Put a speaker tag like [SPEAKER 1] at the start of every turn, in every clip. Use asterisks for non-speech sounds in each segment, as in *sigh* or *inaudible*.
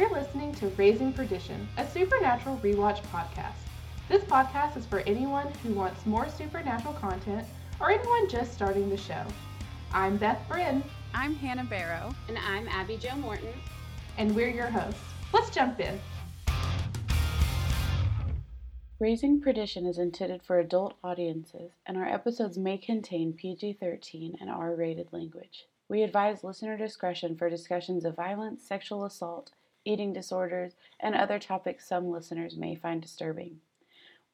[SPEAKER 1] You're listening to Raising Perdition, a supernatural rewatch podcast. This podcast is for anyone who wants more supernatural content or anyone just starting the show. I'm Beth Bryn.
[SPEAKER 2] I'm Hannah Barrow.
[SPEAKER 3] And I'm Abby Jo Morton.
[SPEAKER 1] And we're your hosts. Let's jump in.
[SPEAKER 4] Raising Perdition is intended for adult audiences, and our episodes may contain PG 13 and R rated language. We advise listener discretion for discussions of violence, sexual assault, eating disorders, and other topics some listeners may find disturbing.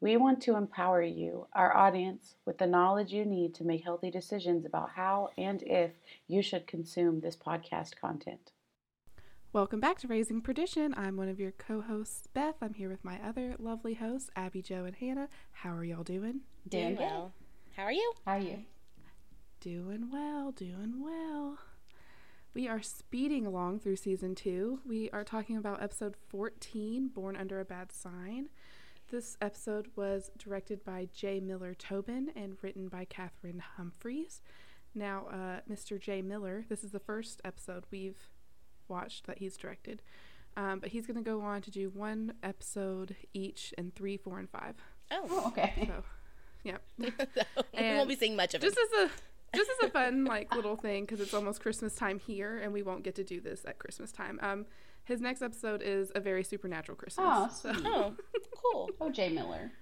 [SPEAKER 4] We want to empower you, our audience, with the knowledge you need to make healthy decisions about how and if you should consume this podcast content.
[SPEAKER 1] Welcome back to Raising Perdition. I'm one of your co hosts, Beth. I'm here with my other lovely hosts, Abby, Jo, and Hannah. How are y'all doing?
[SPEAKER 3] Doing well. How are you?
[SPEAKER 4] How are you?
[SPEAKER 1] Doing well, doing well. We are speeding along through season two. We are talking about episode 14, Born Under a Bad Sign. This episode was directed by J. Miller Tobin and written by Cathryn Humphris. Now, uh, Mr. J. Miller, this is the first episode we've watched that he's directed. Um, but he's going to go on to do one episode each in three, four, and five.
[SPEAKER 3] Oh, oh okay.
[SPEAKER 1] So, yeah. *laughs*
[SPEAKER 3] we won't be seeing much of
[SPEAKER 1] it. Just as a just is a fun like little thing because it's almost Christmas time here, and we won't get to do this at Christmas time. Um, his next episode is a very supernatural Christmas.
[SPEAKER 3] Oh, so. *laughs* oh cool. Oh, Jay Miller.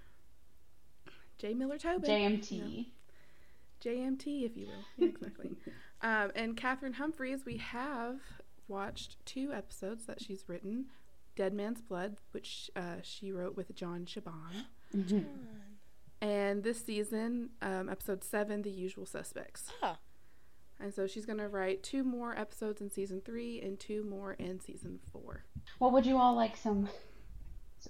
[SPEAKER 1] Jay Miller Tobin.
[SPEAKER 3] JMT.
[SPEAKER 1] JMT, if you will. Yeah, exactly. *laughs* um, and Cathryn Humphris, we have watched two episodes that she's written Dead Man's Blood, which uh, she wrote with John Shiban. Mm-hmm. And this season, um, episode seven, The Usual Suspects.
[SPEAKER 3] Huh.
[SPEAKER 1] And so she's going to write two more episodes in season three and two more in season four.
[SPEAKER 3] What would you all like some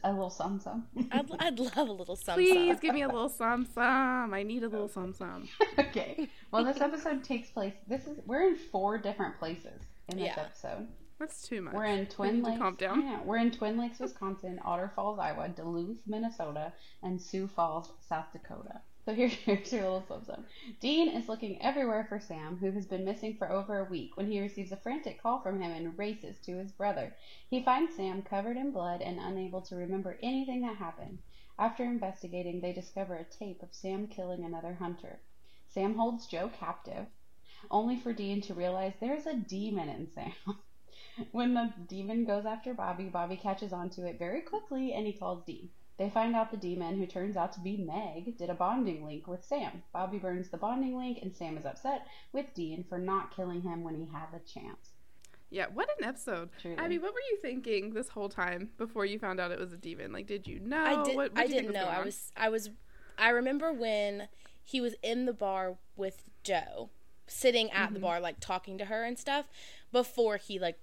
[SPEAKER 3] a little sum sum.
[SPEAKER 2] I'd, I'd love a little sum
[SPEAKER 1] Please give me a little sum sum. I need a little sum sum. *laughs*
[SPEAKER 3] okay. Well, this episode takes place. This is we're in four different places in this yeah. episode.
[SPEAKER 1] That's too much.
[SPEAKER 3] We're in *laughs* Twin Lakes. Calm down. Yeah, we're in Twin Lakes, Wisconsin, Otter Falls, Iowa, Duluth, Minnesota, and Sioux Falls, South Dakota. So here, *laughs* here's your little sub Dean is looking everywhere for Sam, who has been missing for over a week, when he receives a frantic call from him and races to his brother. He finds Sam covered in blood and unable to remember anything that happened. After investigating, they discover a tape of Sam killing another hunter. Sam holds Jo captive, only for Dean to realize there's a demon in Sam. *laughs* when the demon goes after Bobby, Bobby catches onto it very quickly and he calls Dean. They find out the demon, who turns out to be Meg, did a bonding link with Sam. Bobby burns the bonding link, and Sam is upset with Dean for not killing him when he had the chance.
[SPEAKER 1] Yeah, what an episode. Truly. Abby, what were you thinking this whole time before you found out it was a demon? Like, did you know?
[SPEAKER 2] I, did, what, I didn't know. I was, I was, I remember when he was in the bar with Jo, sitting at mm-hmm. the bar, like talking to her and stuff, before he like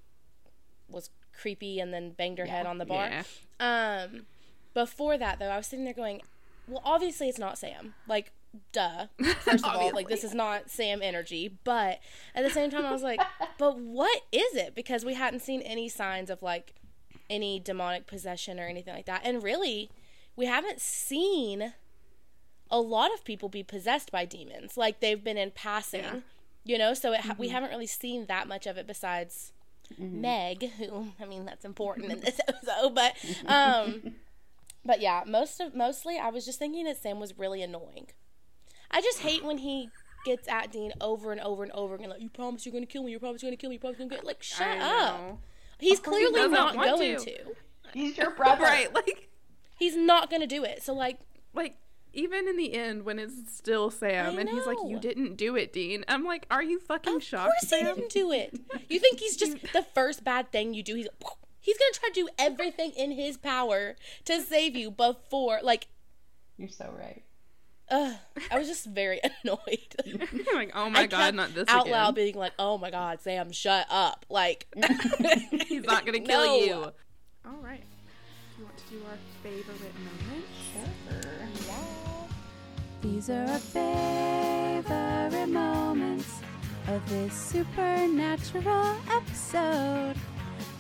[SPEAKER 2] was creepy and then banged her yeah. head on the bar. Yeah. Um, before that though, I was sitting there going, well, obviously it's not Sam. Like, duh. *laughs* First of all, like this is not Sam energy. But at the same time, I was like, *laughs* but what is it? Because we hadn't seen any signs of like any demonic possession or anything like that. And really, we haven't seen a lot of people be possessed by demons. Like they've been in passing. Yeah you know so ha- mm-hmm. we haven't really seen that much of it besides mm-hmm. meg who i mean that's important in this *laughs* episode but um but yeah most of mostly i was just thinking that sam was really annoying. I just hate when he gets at dean over and over and over again like you promise you're gonna kill me you promise you're gonna kill me you promise you're gonna get like shut up. He's clearly not going to. to.
[SPEAKER 3] He's your *laughs* brother.
[SPEAKER 1] Right like
[SPEAKER 2] he's not gonna do it so like
[SPEAKER 1] like even in the end when it's still Sam and he's like, "You didn't do it, Dean." I'm like, "Are you fucking
[SPEAKER 2] of
[SPEAKER 1] shocked?"
[SPEAKER 2] Of course Sam? he didn't do it. You think he's just *laughs* the first bad thing you do? He's he's gonna try to do everything in his power to save you before, like.
[SPEAKER 3] You're so right.
[SPEAKER 2] Uh, I was just very *laughs* annoyed. *laughs*
[SPEAKER 1] You're like, oh my I god, not this
[SPEAKER 2] out
[SPEAKER 1] again.
[SPEAKER 2] loud, being like, "Oh my god, Sam, shut up!" Like,
[SPEAKER 1] he's not gonna kill no. you. All right. Do you want to do our favorite moment?
[SPEAKER 3] Sure.
[SPEAKER 4] These are our favorite moments of this supernatural episode.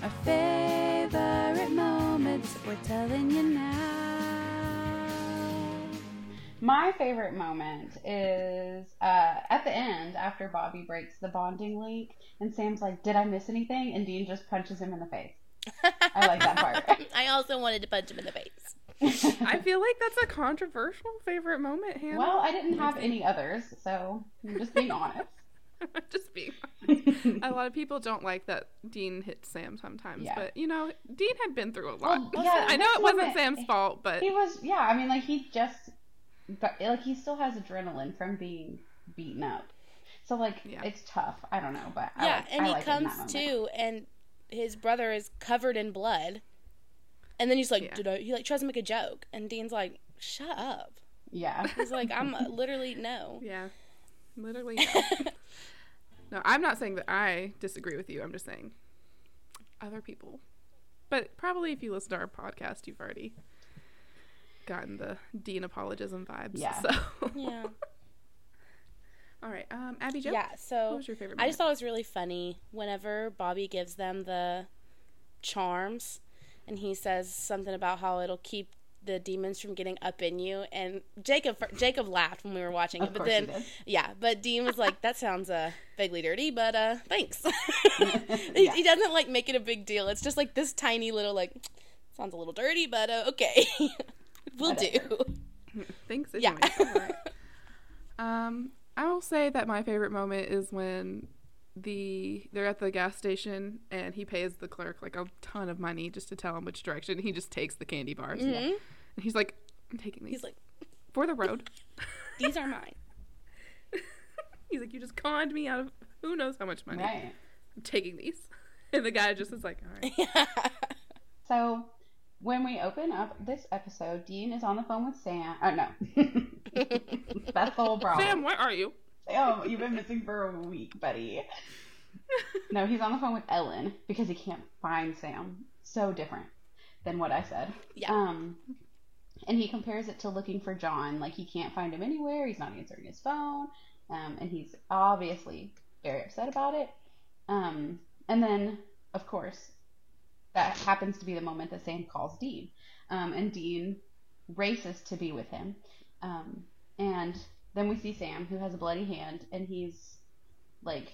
[SPEAKER 4] Our favorite moments, we're telling you now.
[SPEAKER 3] My favorite moment is uh, at the end after Bobby breaks the bonding link, and Sam's like, "Did I miss anything?" And Dean just punches him in the face. *laughs* I like that part. *laughs*
[SPEAKER 2] I also wanted to punch him in the face.
[SPEAKER 1] I feel like that's a controversial favorite moment, Hannah.
[SPEAKER 3] Well, I didn't have any others, so I'm just being honest. *laughs*
[SPEAKER 1] just being honest. a lot of people don't like that Dean hit Sam sometimes, yeah. but you know, Dean had been through a lot. Well, yeah, I know it wasn't Sam's fault, but
[SPEAKER 3] he was. Yeah, I mean, like he just, like he still has adrenaline from being beaten up. So like yeah. it's tough. I don't know, but
[SPEAKER 2] yeah,
[SPEAKER 3] like,
[SPEAKER 2] and I he like comes to, and his brother is covered in blood, and then he's like, yeah. "Did I?" He like tries to make a joke, and Dean's like, "Shut up."
[SPEAKER 3] Yeah.
[SPEAKER 2] He's like, "I'm uh, *laughs* literally no."
[SPEAKER 1] Yeah. Literally no. *laughs* no, I'm not saying that I disagree with you. I'm just saying other people. But probably if you listen to our podcast, you've already gotten the Dean apologism vibes.
[SPEAKER 3] Yeah.
[SPEAKER 1] So.
[SPEAKER 2] yeah. *laughs*
[SPEAKER 1] All right, um, Abby Jo.
[SPEAKER 2] Yeah. So what was your favorite? Moment? I just thought it was really funny whenever Bobby gives them the charms, and he says something about how it'll keep the demons from getting up in you. And Jacob Jacob laughed when we were watching it, but then yeah, but Dean was like, "That sounds uh vaguely dirty, but uh thanks." *laughs* *laughs* he, yeah. he, doesn't like make it a big deal. It's just like this tiny little like sounds a little dirty, but uh, okay, *laughs* we'll do.
[SPEAKER 1] Thanks. Anyway. Yeah. Um, I will say that my favorite moment is when the they're at the gas station and he pays the clerk like a ton of money just to tell him which direction. He just takes the candy bars. Mm-hmm. And he's like, I'm taking these.
[SPEAKER 2] He's like,
[SPEAKER 1] for the road. *laughs*
[SPEAKER 2] these are mine. *laughs*
[SPEAKER 1] he's like, you just conned me out of who knows how much money.
[SPEAKER 3] Right.
[SPEAKER 1] I'm taking these. *laughs* And the guy just is like, all right.
[SPEAKER 3] so when we open up this episode, Dean is on the phone with Sam. Oh no, *laughs* that's the whole problem.
[SPEAKER 1] Sam, where are you?
[SPEAKER 3] Sam, you've been missing for a week, buddy. *laughs* no, he's on the phone with Ellen because he can't find Sam. So different than what I said.
[SPEAKER 2] Yeah.
[SPEAKER 3] Um, and he compares it to looking for John. Like he can't find him anywhere. He's not answering his phone. Um, and he's obviously very upset about it. Um, and then, of course, that happens to be the moment that Sam calls Dean. Um, and Dean races to be with him. Um, and then we see Sam, who has a bloody hand, and he's like,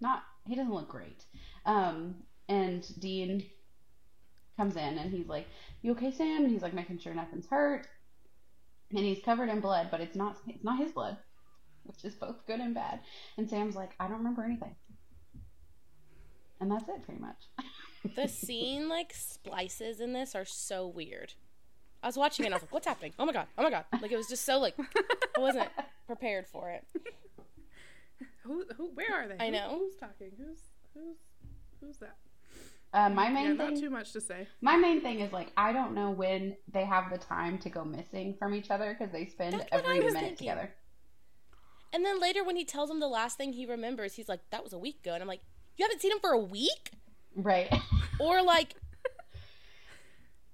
[SPEAKER 3] not, he doesn't look great. Um, and Dean comes in and he's like, "You okay, Sam?" And he's like making sure nothing's hurt. And he's covered in blood, but it's not it's not his blood, which is both good and bad. And Sam's like, "I don't remember anything." And that's it, pretty much.
[SPEAKER 2] the *laughs* scene like splices in this are so weird. I was watching it and I was like, "What's happening? Oh my god! Oh my god!" Like it was just so like I wasn't prepared for it. *laughs*
[SPEAKER 1] Who? Who? Where are they?
[SPEAKER 2] I know.
[SPEAKER 1] Who, who's talking? Who's? Who's? Who's that?
[SPEAKER 3] Uh, my main
[SPEAKER 1] yeah,
[SPEAKER 3] thing,
[SPEAKER 1] not too much to say.
[SPEAKER 3] My main thing is like I don't know when they have the time to go missing from each other because they spend That's every minute thinking. together.
[SPEAKER 2] And then later, when he tells him the last thing he remembers, he's like, "That was a week ago," and I'm like, "You haven't seen him for a week?"
[SPEAKER 3] Right. *laughs*
[SPEAKER 2] or like,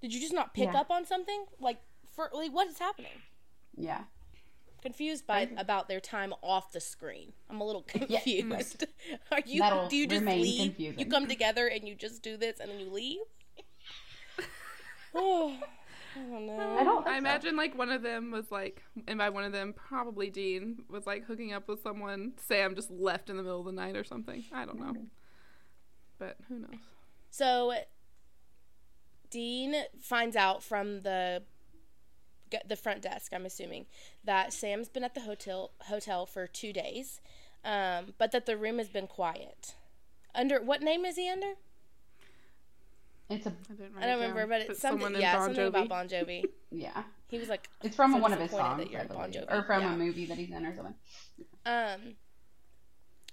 [SPEAKER 2] did you just not pick yeah. up on something? Like, for like, what is happening?
[SPEAKER 3] Yeah.
[SPEAKER 2] Confused by about their time off the screen. I'm a little *laughs* confused. Yeah, right. *laughs* Are you?
[SPEAKER 3] That'll
[SPEAKER 2] do you just leave?
[SPEAKER 3] Confusing.
[SPEAKER 2] You come together and you just do this and then you leave? oh. I don't know.
[SPEAKER 3] I don't.
[SPEAKER 1] I imagine like one of them was like, and by one of them, probably Dean was like hooking up with someone. Sam just left in the middle of the night or something. I don't know but who knows?
[SPEAKER 2] So Dean finds out from the the front desk, I'm assuming, that Sam's been at the hotel hotel for two days, um, but that the room has been quiet. Under what name is he under?
[SPEAKER 3] It's a.
[SPEAKER 2] I, I don't remember, but it's something. Yeah, bon something about Bon Jovi. *laughs*
[SPEAKER 3] yeah,
[SPEAKER 2] he was like.
[SPEAKER 3] It's from one of his songs, bon or from yeah. a movie that he's in, or something.
[SPEAKER 2] Um,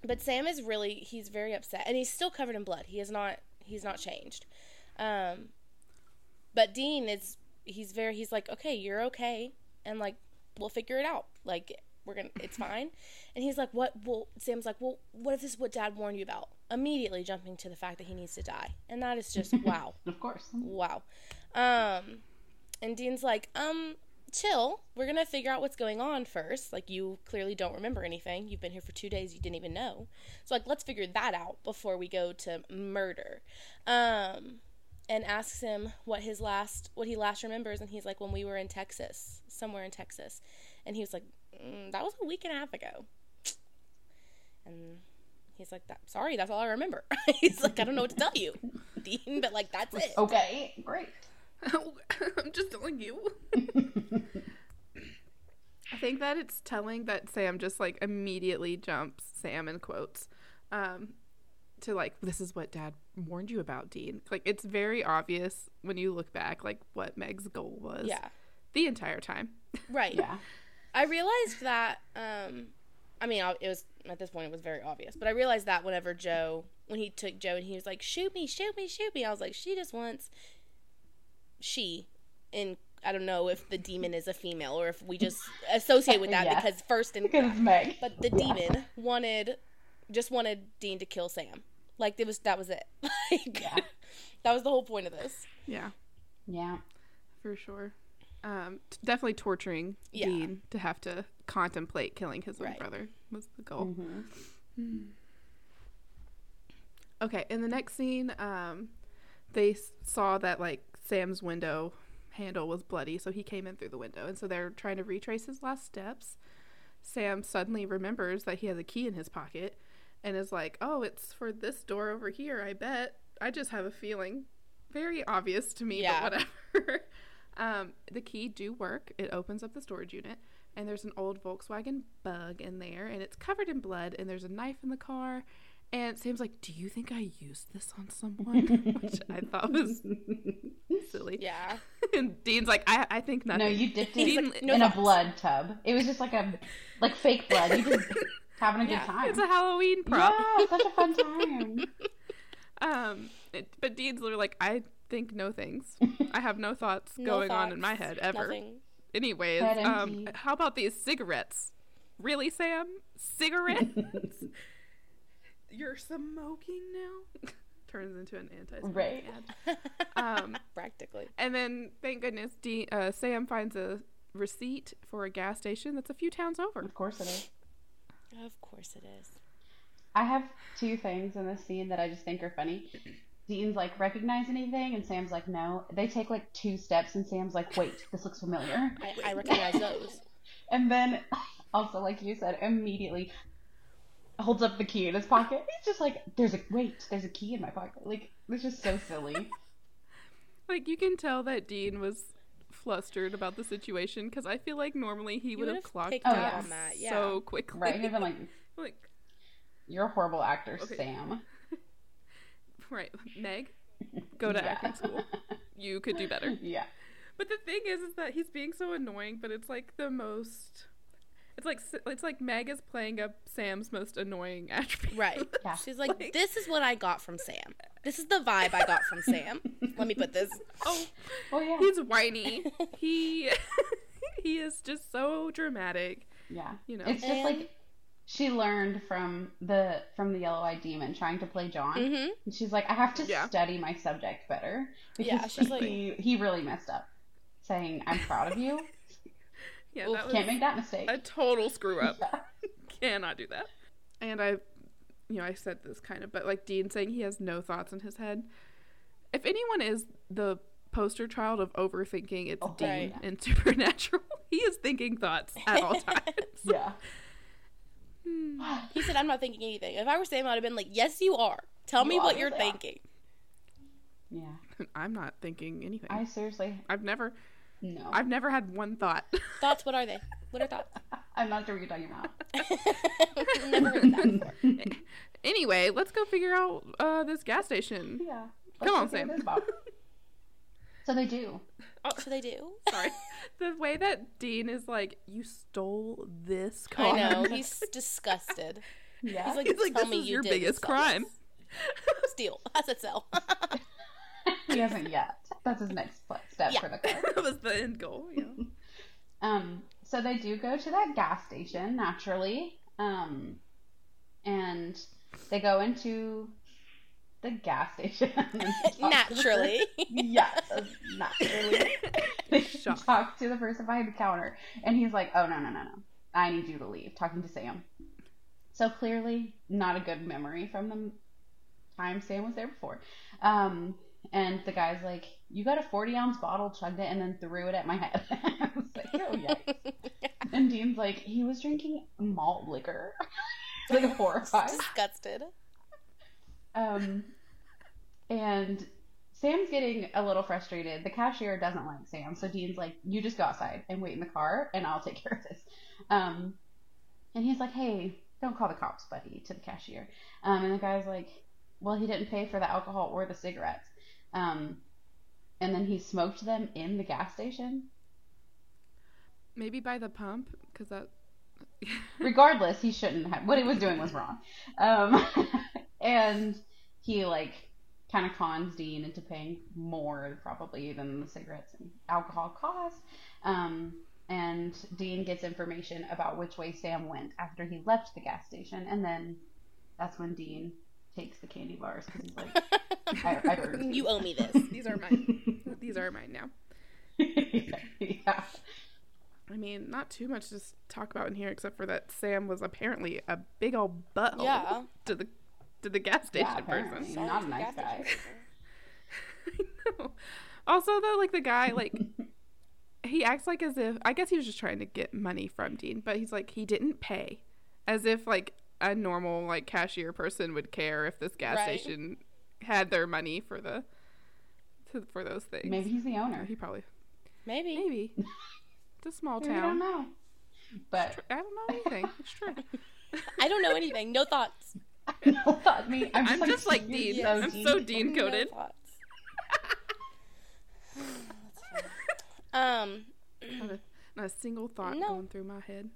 [SPEAKER 2] but Sam is really he's very upset and he's still covered in blood. He is not he's not changed. Um, but Dean is he's very he's like, "Okay, you're okay." And like we'll figure it out. Like we're going to it's *laughs* fine. And he's like, "What?" Well, Sam's like, "Well, what if this is what dad warned you about?" Immediately jumping to the fact that he needs to die. And that is just *laughs* wow.
[SPEAKER 3] of course.
[SPEAKER 2] Wow. Um and Dean's like, "Um, chill. We're going to figure out what's going on first. Like, you clearly don't remember anything. You've been here for two days. You didn't even know. So, like, let's figure that out before we go to murder. Um, and asks him what his last, what he last remembers. And he's like, when we were in Texas, somewhere in Texas. And he was like, mm, that was a week and a half ago. And He's like, that, sorry, that's all I remember. *laughs* He's like, I don't know what to tell you, Dean, but like, that's it.
[SPEAKER 3] Okay, great. *laughs*
[SPEAKER 1] I'm just telling you. *laughs* I think that it's telling that Sam just like immediately jumps Sam in quotes um, to like, this is what dad warned you about, Dean. Like, it's very obvious when you look back, like, what Meg's goal was.
[SPEAKER 2] Yeah.
[SPEAKER 1] The entire time.
[SPEAKER 2] Right.
[SPEAKER 3] Yeah.
[SPEAKER 2] I realized that, um, I mean, it was, at this point, it was very obvious, but I realized that whenever Jo, when he took Jo and he was like, shoot me, shoot me, shoot me, I was like, she just wants, she, and I don't know if the demon is a female or if we just associate with that *laughs*
[SPEAKER 3] Yes.
[SPEAKER 2] because first and
[SPEAKER 3] Because Meg.
[SPEAKER 2] but the demon wanted just wanted Dean to kill Sam. Like it was that was it. *laughs* Like
[SPEAKER 3] Yeah. *laughs*
[SPEAKER 2] that was the whole point of this.
[SPEAKER 1] Yeah,
[SPEAKER 3] Yeah.
[SPEAKER 1] for sure. Um, t- definitely torturing
[SPEAKER 2] Yeah.
[SPEAKER 1] Dean to have to contemplate killing his own brother was the goal.
[SPEAKER 3] Mm-hmm.
[SPEAKER 1] Okay, in the next scene, um, they s- saw that like Sam's window handle was bloody, so he came in through the window, and so they're trying to retrace his last steps. Sam suddenly remembers that he has a key in his pocket, and is like, "Oh, it's for this door over here. I bet." I just have a feeling, very obvious to me,
[SPEAKER 2] Yeah.
[SPEAKER 1] but whatever. *laughs* um, the key do work. It opens up the storage unit, and there's an old Volkswagen Bug in there, and it's covered in blood, and there's a knife in the car. And Sam's like, "Do you think I used this on someone?" *laughs* Which I thought was *laughs* silly.
[SPEAKER 2] Yeah. *laughs*
[SPEAKER 1] And Dean's like, "I, I think nothing."
[SPEAKER 3] No, you dipped
[SPEAKER 1] He's
[SPEAKER 3] it
[SPEAKER 1] like,
[SPEAKER 3] in
[SPEAKER 2] no
[SPEAKER 3] a
[SPEAKER 2] thoughts.
[SPEAKER 3] blood tub. It was just like a like fake blood. You just having a good
[SPEAKER 2] Yeah,
[SPEAKER 3] time.
[SPEAKER 1] It's a Halloween prop.
[SPEAKER 3] Yeah, such a fun time.
[SPEAKER 1] Um, it, but Dean's literally like, "I think no things. *laughs* I have no thoughts
[SPEAKER 2] No
[SPEAKER 1] going on in my head ever."
[SPEAKER 2] Nothing.
[SPEAKER 1] Anyways,
[SPEAKER 3] Head
[SPEAKER 1] um, how about these cigarettes? Really, Sam? Cigarettes? *laughs* You're smoking now? *laughs* Turns into an anti
[SPEAKER 3] Right.
[SPEAKER 1] ad. Um,
[SPEAKER 2] Practically.
[SPEAKER 1] and then, thank goodness, Dean, uh, Sam finds a receipt for a gas station that's a few towns over.
[SPEAKER 3] Of course it is.
[SPEAKER 2] Of course it is.
[SPEAKER 3] I have two things in this scene that I just think are funny. Dean's like, recognize anything? And Sam's like, no. They take like two steps, and Sam's like, wait, this looks familiar. *laughs*
[SPEAKER 2] I, I recognize those.
[SPEAKER 3] And then, also, like you said, immediately holds up the key in his pocket. He's just like, there's a, wait, there's a key in my pocket. Like, it's just so silly. *laughs*
[SPEAKER 1] Like, you can tell that Dean was flustered about the situation because I feel like normally he would have clocked
[SPEAKER 2] picked
[SPEAKER 1] that
[SPEAKER 2] on that, yeah.
[SPEAKER 1] so quickly.
[SPEAKER 3] Right? He's been like, *laughs*
[SPEAKER 1] like,
[SPEAKER 3] you're a horrible actor,
[SPEAKER 1] Okay.
[SPEAKER 3] Sam. *laughs*
[SPEAKER 1] right, Meg, go to
[SPEAKER 3] Yeah.
[SPEAKER 1] acting school. *laughs* You could do better.
[SPEAKER 3] Yeah.
[SPEAKER 1] But the thing is, is that he's being so annoying, but it's like the most. It's like it's like Meg is playing up Sam's most annoying *laughs* attribute.
[SPEAKER 2] Right.
[SPEAKER 3] Yeah.
[SPEAKER 2] She's like, this is what I got from Sam. This is the vibe I got from Sam. Let me put this.
[SPEAKER 1] Oh,
[SPEAKER 3] Oh, yeah.
[SPEAKER 1] he's whiny. he he is just so dramatic.
[SPEAKER 3] Yeah.
[SPEAKER 1] You know.
[SPEAKER 3] It's just
[SPEAKER 2] And-
[SPEAKER 3] like she learned from the from the yellow eyed demon trying to play John.
[SPEAKER 2] Mm-hmm.
[SPEAKER 3] And she's like, I have to
[SPEAKER 1] Yeah.
[SPEAKER 3] study my subject better. Because
[SPEAKER 2] Yeah, she's like-
[SPEAKER 3] he, he really messed up. Saying, I'm proud of you. *laughs*
[SPEAKER 1] Yeah,
[SPEAKER 2] Oof,
[SPEAKER 1] that was
[SPEAKER 3] Can't make that mistake.
[SPEAKER 1] a total screw up.
[SPEAKER 3] Yeah. *laughs*
[SPEAKER 1] Cannot do that. And I, you know, I said this kind of, but like Dean saying he has no thoughts in his head. If anyone is the poster child of overthinking, it's
[SPEAKER 3] Oh,
[SPEAKER 1] Dean
[SPEAKER 2] right. *laughs*
[SPEAKER 1] in Supernatural. he is thinking thoughts at all times.
[SPEAKER 3] Yeah. *sighs*
[SPEAKER 2] He said, I'm not thinking anything. If I were Sam, I'd have been like, yes, you are. Tell
[SPEAKER 3] You
[SPEAKER 2] me what you're
[SPEAKER 3] yeah.
[SPEAKER 2] thinking.
[SPEAKER 3] Yeah. *laughs*
[SPEAKER 1] I'm not thinking anything.
[SPEAKER 3] I seriously,
[SPEAKER 1] I've never,
[SPEAKER 3] no.
[SPEAKER 1] I've never had one thought. *laughs*
[SPEAKER 2] Thoughts, what are they? What are thoughts? *laughs*
[SPEAKER 3] I'm not sure what you're talking about.
[SPEAKER 2] Never heard that before.
[SPEAKER 1] anyway, let's go figure out uh, this gas station.
[SPEAKER 3] yeah.
[SPEAKER 1] Come on,
[SPEAKER 3] Let's see what
[SPEAKER 1] Sam.
[SPEAKER 3] It is about. So they do.
[SPEAKER 2] Oh, So they do. *laughs*
[SPEAKER 1] Sorry, the way that Dean is like, you stole this car.
[SPEAKER 2] I know. *laughs* He's disgusted.
[SPEAKER 3] Yeah.
[SPEAKER 2] He's like,
[SPEAKER 1] He's like,
[SPEAKER 2] tell
[SPEAKER 1] this
[SPEAKER 2] me
[SPEAKER 1] is
[SPEAKER 2] you
[SPEAKER 1] your
[SPEAKER 2] did
[SPEAKER 1] biggest crime.
[SPEAKER 2] this. *laughs* Steal. That's it, sell.
[SPEAKER 3] he hasn't yet. That's his next step
[SPEAKER 2] Yeah.
[SPEAKER 3] for the car.
[SPEAKER 1] that was the end goal. Yeah.
[SPEAKER 3] Um, so they do go to that gas station naturally. Um, and they go into the gas station. *laughs* and talk to the
[SPEAKER 2] Naturally. *laughs*
[SPEAKER 3] yes, naturally. *laughs* talk to the person behind the counter, and he's like, "Oh no, no, no, no! I need you to leave." Talking to Sam. So clearly, not a good memory from the time Sam was there before. Um, and the guy's like, "You got a forty ounce bottle, chugged it, and then threw it at my head." I was like, "Oh yeah." And Dean's like, "He was drinking malt liquor." like horrified,
[SPEAKER 2] disgusted.
[SPEAKER 3] Um, and Sam's getting a little frustrated. The cashier doesn't like Sam, so Dean's like, "You just go outside and wait in the car, and I'll take *laughs* care of this." Um, and he's like, "Hey, don't call the cops, buddy," to the cashier. Um, and the guy's like, "Well, he didn't pay for the alcohol or the cigarettes." Um, and then he smoked them in the gas station.
[SPEAKER 1] Maybe by the pump, because that.
[SPEAKER 3] Regardless, he shouldn't have. What he was doing was wrong. Um, *laughs* and he like kind of cons Dean into paying more probably than the cigarettes and alcohol cost. Um, and Dean gets information about which way Sam went after he left the gas station, and then that's when Dean takes the candy bars because he's like, I, I *laughs*
[SPEAKER 2] "You owe me this.
[SPEAKER 1] These are mine. *laughs* These are mine now." yeah. I mean, not too much to talk about in here, except for that Sam was apparently a big old butthole yeah. to the to the gas station yeah, person.
[SPEAKER 3] Not a nice guy. *laughs*
[SPEAKER 1] I know. Also, though, like the guy, like *laughs* he acts like as if I guess he was just trying to get money from Dean, but he's like he didn't pay, as if like a normal like cashier person would care if this gas right. station had their money for the to, for those things.
[SPEAKER 3] Maybe he's the owner.
[SPEAKER 1] He probably.
[SPEAKER 2] Maybe.
[SPEAKER 1] Maybe. *laughs* it's a small town. I
[SPEAKER 3] don't know. But
[SPEAKER 1] I don't know anything. It's true.
[SPEAKER 2] I don't know anything. No thoughts.
[SPEAKER 3] No thoughts. Me.
[SPEAKER 1] I'm, I'm just like Dean. So I'm Dean. so Dean coded. *sighs* *sighs*
[SPEAKER 2] Um,
[SPEAKER 1] not a, not a single thought no. going through my head,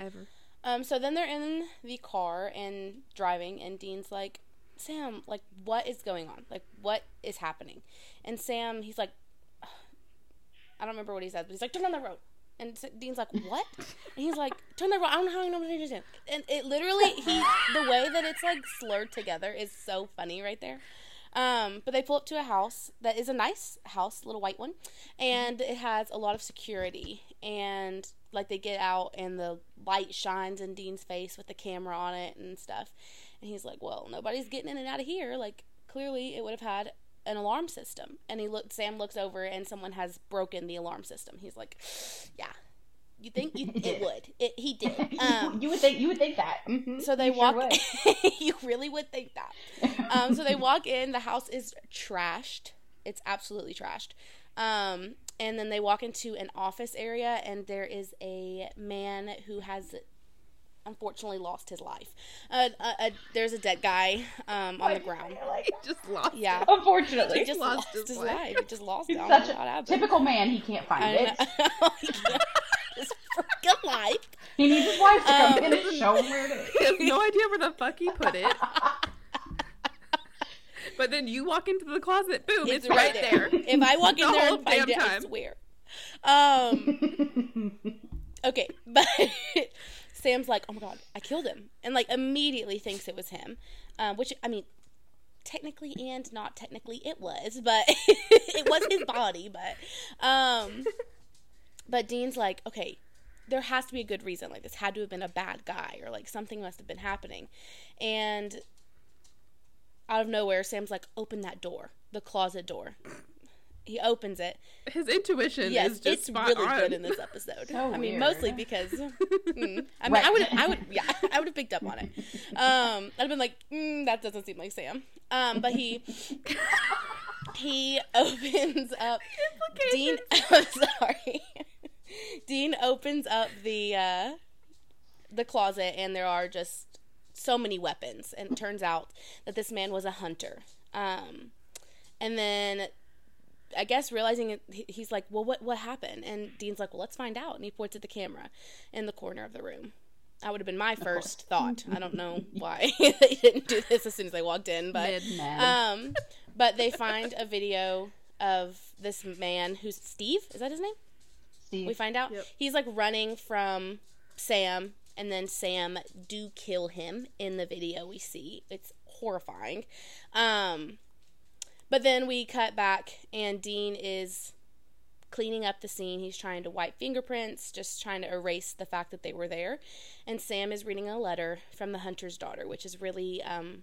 [SPEAKER 1] ever.
[SPEAKER 2] Um, so then they're in the car and driving, and Dean's like, Sam, like, what is going on? Like, what is happening? And Sam, he's like, *sighs* I don't remember what he said, but he's like, turn on the road. And Dean's like, what? And he's like, turn the road. I don't know how I know what to do. And it literally, he, the way that it's like slurred together is so funny right there. Um, but they pull up to a house that is a nice house, little white one, and it has a lot of security. And like they get out, and the light shines in Dean's face with the camera on it and stuff. And he's like, "Well, nobody's getting in and out of here. Like clearly, it would have had an alarm system." And he looked. Sam looks over, and someone has broken the alarm system. He's like, "Yeah, you think you, *laughs* it, would? It, he did. *laughs*
[SPEAKER 3] Um, you would think you would think that.
[SPEAKER 2] Mm-hmm. So they you walk. Sure *laughs* you really would think that. Um, so they walk in. The house is trashed. It's absolutely trashed. Um, and then they walk into an office area, and there is a man who has unfortunately lost his life. Uh, uh, uh, there's a dead guy um, on the ground.
[SPEAKER 1] Like he just lost.
[SPEAKER 3] Yeah, it. unfortunately,
[SPEAKER 2] he just he lost, his, his life. life. He just lost.
[SPEAKER 3] He's it. such a typical man. He can't find it. *laughs*
[SPEAKER 2] his freaking life.
[SPEAKER 3] He needs his wife to come um, in and show him where it is. *laughs*
[SPEAKER 1] He has no idea where the fuck he put it. *laughs* but then you walk into the closet, boom, it's, it's right, right there. there.
[SPEAKER 2] If I walk in there and find it, time. I swear. Um, okay, but Sam's like, oh my god, I killed him, and like immediately thinks it was him, um, which I mean, technically and not technically it was, but *laughs* it was his body, but um, but Dean's like, okay, there has to be a good reason. Like this had to have been a bad guy or like something must have been happening. And out of nowhere, Sam's like, open that door, the closet door. He opens it.
[SPEAKER 1] His intuition yes, is just
[SPEAKER 2] it's really
[SPEAKER 1] on.
[SPEAKER 2] good in this episode. So I mean, weird. mostly because *laughs* mm, I mean, right. I would, *laughs* I would, yeah, I would have picked up on it. Um, I'd have been like, mm, that doesn't seem like Sam. Um, but he he *laughs* opens up. Dean, I'm sorry. Dean opens up the uh, the closet, and there are just so many weapons. And it turns out that this man was a hunter. Um, and then I guess realizing it, he's like, well, what what happened? And Dean's like, well, let's find out. And he points at the camera in the corner of the room. That would have been my first thought. I don't know *laughs* why *laughs* they didn't do this as soon as they walked in, but um, but they find a video of this man who's Steve. Is that his name?
[SPEAKER 3] Steve.
[SPEAKER 2] We find out
[SPEAKER 1] yep.
[SPEAKER 2] he's like running from Sam, and then Sam do kill him in the video we see. It's horrifying. Um, but then we cut back, and Dean is cleaning up the scene. He's trying to wipe fingerprints, just trying to erase the fact that they were there. And Sam is reading a letter from the hunter's daughter, which is really um,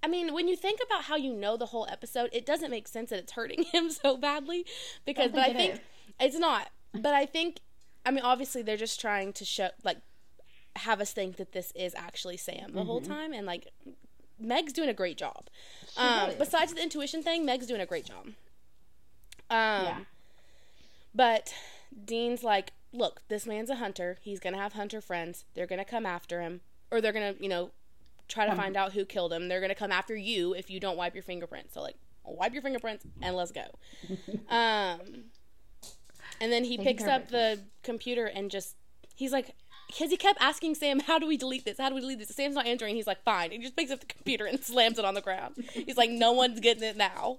[SPEAKER 2] I mean, when you think about how you know the whole episode, it doesn't make sense that it's hurting *laughs* him so badly because I but I think is. it's not. But I think I mean obviously they're just trying to show like have us think that this is actually Sam the mm-hmm. whole time, and like Meg's doing a great job. Um, besides the intuition thing, Meg's doing a great job. Um, yeah. But Dean's like, look, this man's a hunter. He's gonna have hunter friends. They're gonna come after him, or they're gonna, you know, try to um, find out who killed him. They're gonna come after you if you don't wipe your fingerprints. So like, wipe your fingerprints and let's go. *laughs* um, and then he picks up the computer and just he's like, because he kept asking Sam, "How do we delete this? How do we delete this?" Sam's not answering. He's like, "Fine." He just picks up the computer and slams it on the ground. He's like, "No one's getting it now."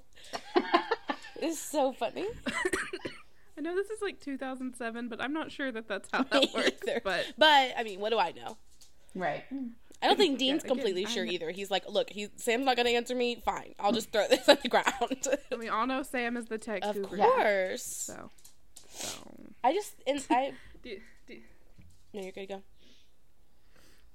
[SPEAKER 2] *laughs* it's so funny. *coughs*
[SPEAKER 1] I know this is like 2007, but I'm not sure that that's how *laughs* that works. But
[SPEAKER 2] but I mean, what do I know?
[SPEAKER 3] Right.
[SPEAKER 2] I don't think Dean's yeah, again, completely sure either. He's like, look, he Sam's not going to answer me. Fine, I'll just throw this *laughs* on the ground.
[SPEAKER 1] we all know Sam is the tech.
[SPEAKER 2] Of course. So, so I just and I. do, do, no, you're good to go.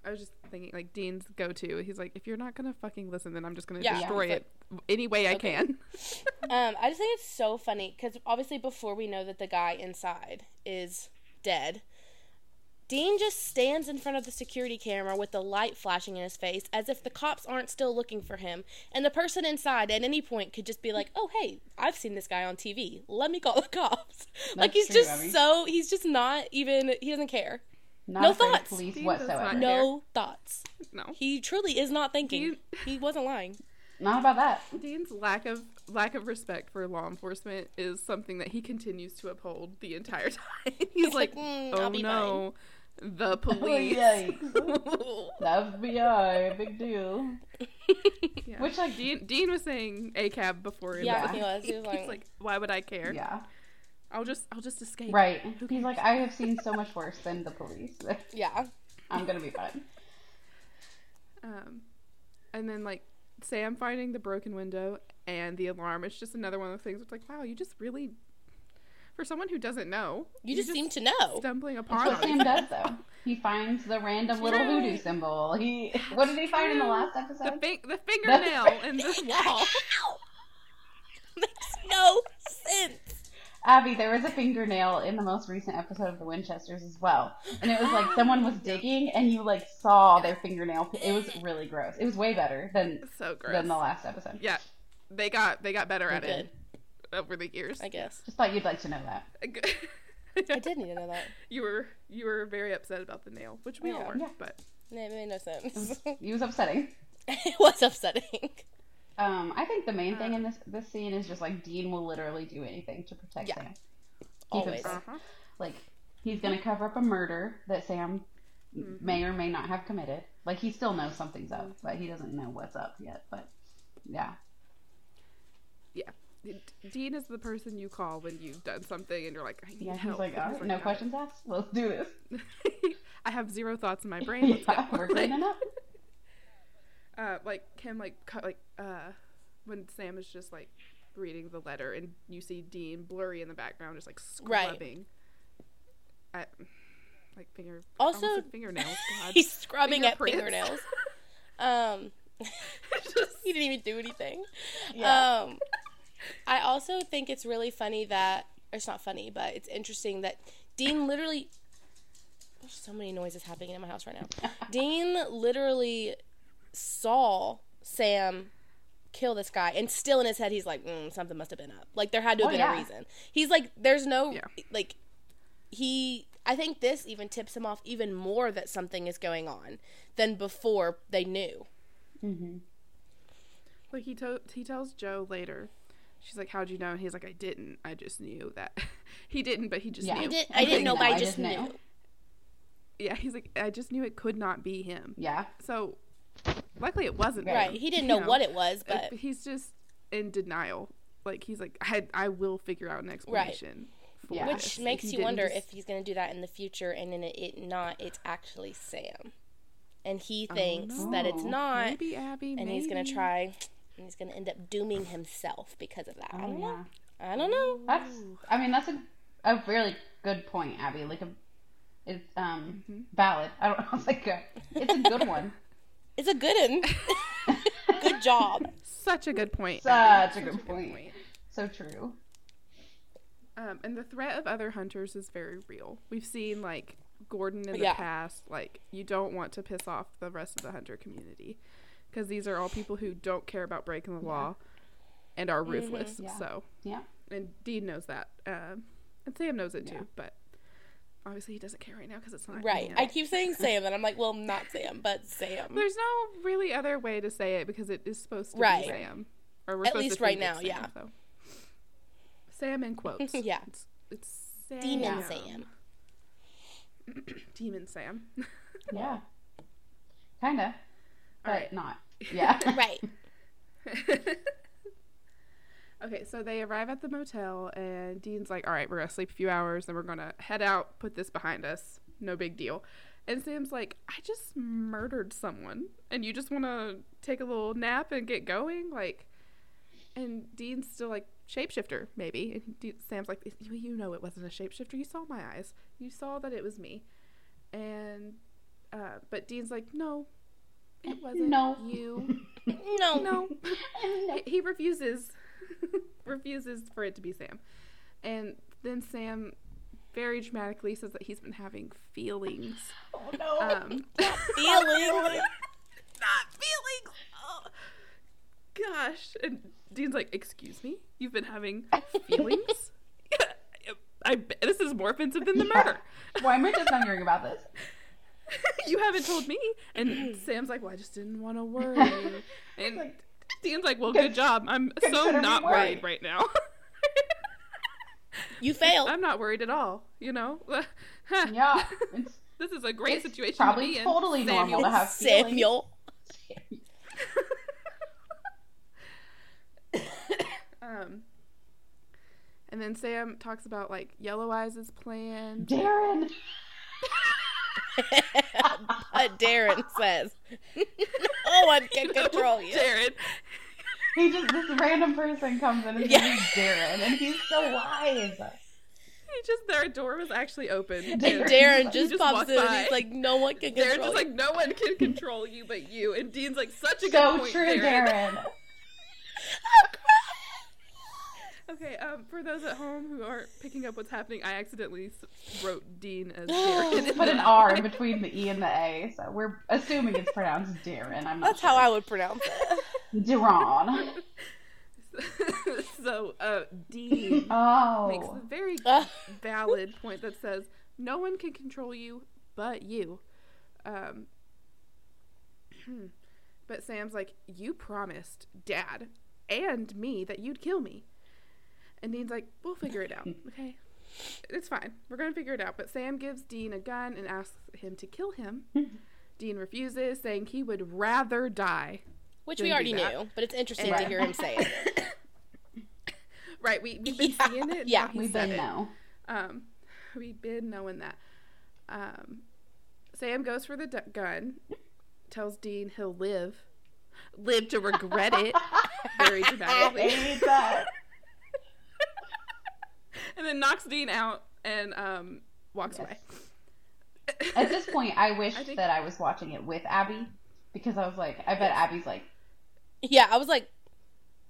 [SPEAKER 1] I was just thinking, like Dean's go-to. He's like, if you're not gonna fucking listen, then I'm just gonna yeah, destroy yeah, it like, any way I can. *laughs* *laughs*
[SPEAKER 2] um, I just think it's so funny because obviously before we know that the guy inside is dead, Dean just stands in front of the security camera with the light flashing in his face as if the cops aren't still looking for him, and the person inside at any point could just be like, "Oh, hey, I've seen this guy on TV. Let me call the cops." *laughs* That's like he's true, just Abby. so he's just not even he doesn't care. Not no thoughts. Police whatsoever. No thoughts. No. He truly is not thinking. Dean, he wasn't lying.
[SPEAKER 3] Not about that.
[SPEAKER 1] Dean's lack of lack of respect for law enforcement is something that he continues to uphold the entire *laughs* time. He's *laughs* like, mm, "Oh no, fine. the *laughs* police,
[SPEAKER 3] oh, the FBI, big deal."
[SPEAKER 1] Yeah. Which like Dean, Dean was saying ACAB before.
[SPEAKER 2] Yeah, he was. He was
[SPEAKER 1] like, like, "Why would I care?"
[SPEAKER 3] Yeah.
[SPEAKER 1] I'll just I'll just escape.
[SPEAKER 3] Right. He's like, I have *laughs* seen so much worse than the police. *laughs*
[SPEAKER 2] yeah.
[SPEAKER 3] I'm gonna be fine.
[SPEAKER 1] Um, and then like Sam finding the broken window and the alarm. It's just another one of the things. It's like, wow, you just really, for someone who doesn't know,
[SPEAKER 2] you just, just seem to know.
[SPEAKER 1] Stumbling upon.
[SPEAKER 3] That's what Sam does though. *laughs* He finds the random little voodoo symbol. He what did he find in the last episode?
[SPEAKER 1] The, fi- the fingernail in this wall.
[SPEAKER 2] Makes no sense.
[SPEAKER 3] Abby, there was a fingernail in the most recent episode of The Winchesters as well, and it was like someone was digging, and you like saw their fingernail. It was really gross. It was way better than so gross. than the last episode.
[SPEAKER 1] Yeah, they got they got better at it over the years.
[SPEAKER 2] I guess.
[SPEAKER 3] Just thought you'd like to know that. *laughs*
[SPEAKER 2] I did need to know that.
[SPEAKER 1] You were you were very upset about the nail, which we yeah. all were, yeah. but
[SPEAKER 2] it made no sense. It
[SPEAKER 3] was, *laughs* it was upsetting. *laughs*
[SPEAKER 2] it was upsetting.
[SPEAKER 3] Um, I think the main thing in this this scene is just like Dean will literally do anything to protect yeah. Sam. Always. Uh-huh. Like he's gonna cover up a murder that Sam mm-hmm. may or may not have committed. Like he still knows something's up, but he doesn't know what's up yet. But yeah,
[SPEAKER 1] yeah. Dean is the person you call when you've done something and you're like, I need
[SPEAKER 3] yeah,
[SPEAKER 1] help.
[SPEAKER 3] He's like, all right, no questions asked. Let's do this. *laughs*
[SPEAKER 1] I have zero thoughts in my *laughs* brain. Let's yeah,
[SPEAKER 3] we're cleaning up *laughs*
[SPEAKER 1] uh, like Kim, like cut, like uh, when Sam is just like reading the letter and you see Dean blurry in the background, just like scrubbing right. at like finger.
[SPEAKER 2] Also,
[SPEAKER 1] fingernails. *laughs*
[SPEAKER 2] He's scrubbing at fingernails. *laughs* um, just, *laughs* he didn't even do anything. Yeah. Um, I also think it's really funny that it's not funny, but it's interesting that Dean literally. There's so many noises happening in my house right now. Dean literally saw Sam kill this guy and still in his head he's like mm, something must have been up. Like there had to have oh, been yeah. a reason. He's like there's no yeah. like he i think this even tips him off even more that something is going on than before they knew.
[SPEAKER 3] Mm-hmm.
[SPEAKER 1] like he, to- he tells jo later she's like how'd you know? And he's like i didn't. I just knew that. *laughs* He didn't but he just yeah. knew.
[SPEAKER 2] I, did, I didn't know but i just, I knew. knew.
[SPEAKER 1] Yeah he's like i just knew it could not be him.
[SPEAKER 3] Yeah.
[SPEAKER 1] So Luckily, it wasn't.
[SPEAKER 2] Right. He didn't know, know, what it was, but
[SPEAKER 1] he's just in denial. Like he's like, I, I will figure out an explanation.
[SPEAKER 2] Right. Yeah. Which makes you wonder just... if he's going to do that in the future, and in it, it not, it's actually Sam, and he thinks oh, no. that it's not.
[SPEAKER 1] Maybe Abby.
[SPEAKER 2] And
[SPEAKER 1] maybe.
[SPEAKER 2] he's going to try, and he's going to end up dooming himself because of that. Oh, I don't yeah. know. I don't know.
[SPEAKER 3] That's. I mean, that's a a really good point, Abby. Like a, it's um mm-hmm. valid. I don't *laughs* know. It's like a, it's a good *laughs* one.
[SPEAKER 2] It's a good one. *laughs* good job.
[SPEAKER 1] Such a good point.
[SPEAKER 3] Such, a, good, a point. good point. So true.
[SPEAKER 1] Um, and the threat of other hunters is very real. We've seen like Gordon in the yeah. past, like you don't want to piss off the rest of the hunter community because these are all people who don't care about breaking the law and are mm-hmm. ruthless. Mm-hmm. Yeah. So
[SPEAKER 3] yeah,
[SPEAKER 1] and Dean knows that, um, and Sam knows it too. But obviously, he doesn't care right now because it's not
[SPEAKER 2] right. I keep saying Sam, and I'm like, well, not Sam, but Sam.
[SPEAKER 1] There's no really other way to say it because it is supposed to right. be Sam,
[SPEAKER 2] or we're at least right now, Sam, yeah. So.
[SPEAKER 1] Sam in quotes. *laughs*
[SPEAKER 2] yeah,
[SPEAKER 1] it's, it's Sam.
[SPEAKER 2] Demon Sam. *clears throat*
[SPEAKER 1] Demon Sam. *laughs*
[SPEAKER 3] yeah, kinda, but right. not. *laughs* Yeah,
[SPEAKER 2] right.
[SPEAKER 1] Okay, so they arrive at the motel, and Dean's like, "All right, we're gonna sleep a few hours, then we're gonna head out, put this behind us. No big deal." And Sam's like, "I just murdered someone, and you just want to take a little nap and get going?" Like, and Dean's still like, "Shapeshifter, maybe." And De- Sam's like, "You know, it wasn't a shapeshifter. You saw my eyes. You saw that it was me." And, uh, but Dean's like, "No, it wasn't no. you. *laughs*
[SPEAKER 2] no,
[SPEAKER 1] no." *laughs* he refuses *laughs* refuses for it to be Sam. And then Sam very dramatically says that he's been having feelings. *gasps*
[SPEAKER 3] Oh no. Um, *laughs*
[SPEAKER 2] not feelings. *laughs*
[SPEAKER 1] not feelings. Oh, gosh. And Dean's like, "Excuse me? You've been having feelings?" I this is more offensive than the yeah. murder.
[SPEAKER 3] Why am I just not hearing about this?
[SPEAKER 1] you haven't told me. And *clears throat* Sam's like, "Well, I just didn't want to worry." And like, Dean's like, well, good job. I'm so not worried right now.
[SPEAKER 2] you *laughs* failed.
[SPEAKER 1] I'm not worried at all. You know. *laughs*
[SPEAKER 3] yeah. *laughs*
[SPEAKER 1] this is a great situation.
[SPEAKER 3] Probably
[SPEAKER 1] to
[SPEAKER 3] totally normal to have
[SPEAKER 2] Samuel.
[SPEAKER 1] um. And then Sam talks about like Yellow Eyes' plan.
[SPEAKER 3] Darren.
[SPEAKER 2] but Darren says, "No one can control you."
[SPEAKER 1] Darren.
[SPEAKER 3] He just this random person comes in and yeah. Darren, and he's so wise.
[SPEAKER 1] He just their door was actually open. *laughs*
[SPEAKER 2] Darren, Darren just, just pops in and he's like, "No one can control."
[SPEAKER 1] Darren's just like, "No one can control you but you." And Dean's like, "Such a
[SPEAKER 3] so
[SPEAKER 1] good point,
[SPEAKER 3] true,
[SPEAKER 1] Darren."
[SPEAKER 3] Darren. *laughs*
[SPEAKER 1] Okay, um, for those at home who aren't picking up what's happening, I accidentally wrote Dean as *gasps* Darren.
[SPEAKER 3] Put an R in between the E and the A, so we're assuming it's pronounced Darren. I'm
[SPEAKER 2] That's
[SPEAKER 3] sure.
[SPEAKER 2] how I would pronounce it. *laughs*
[SPEAKER 3] Darren. *laughs*
[SPEAKER 1] so, uh, Dean *laughs*
[SPEAKER 3] oh.
[SPEAKER 1] makes a very valid point that says no one can control you but you. Um, but Sam's like, you promised Dad and me that you'd kill me. And Dean's like, we'll figure it out. *laughs* Okay. It's fine. We're going to figure it out. But Sam gives Dean a gun and asks him to kill him. *laughs* Dean refuses, saying he would rather die.
[SPEAKER 2] Which we already knew, but it's interesting and, to hear him say it. *laughs*
[SPEAKER 1] right. We, we've been
[SPEAKER 2] yeah.
[SPEAKER 1] seeing it.
[SPEAKER 2] Yeah.
[SPEAKER 3] We've been know.
[SPEAKER 1] Um, we've been knowing that. Um, Sam goes for the d- gun, tells Dean he'll live. Live to regret it. Very dramatically.
[SPEAKER 3] I hate that
[SPEAKER 1] and then knocks Dean out and um, walks yes. away. *laughs*
[SPEAKER 3] At this point, I wish I think... that I was watching it with Abby because I was like, I bet Abby's like,
[SPEAKER 2] yeah, I was like,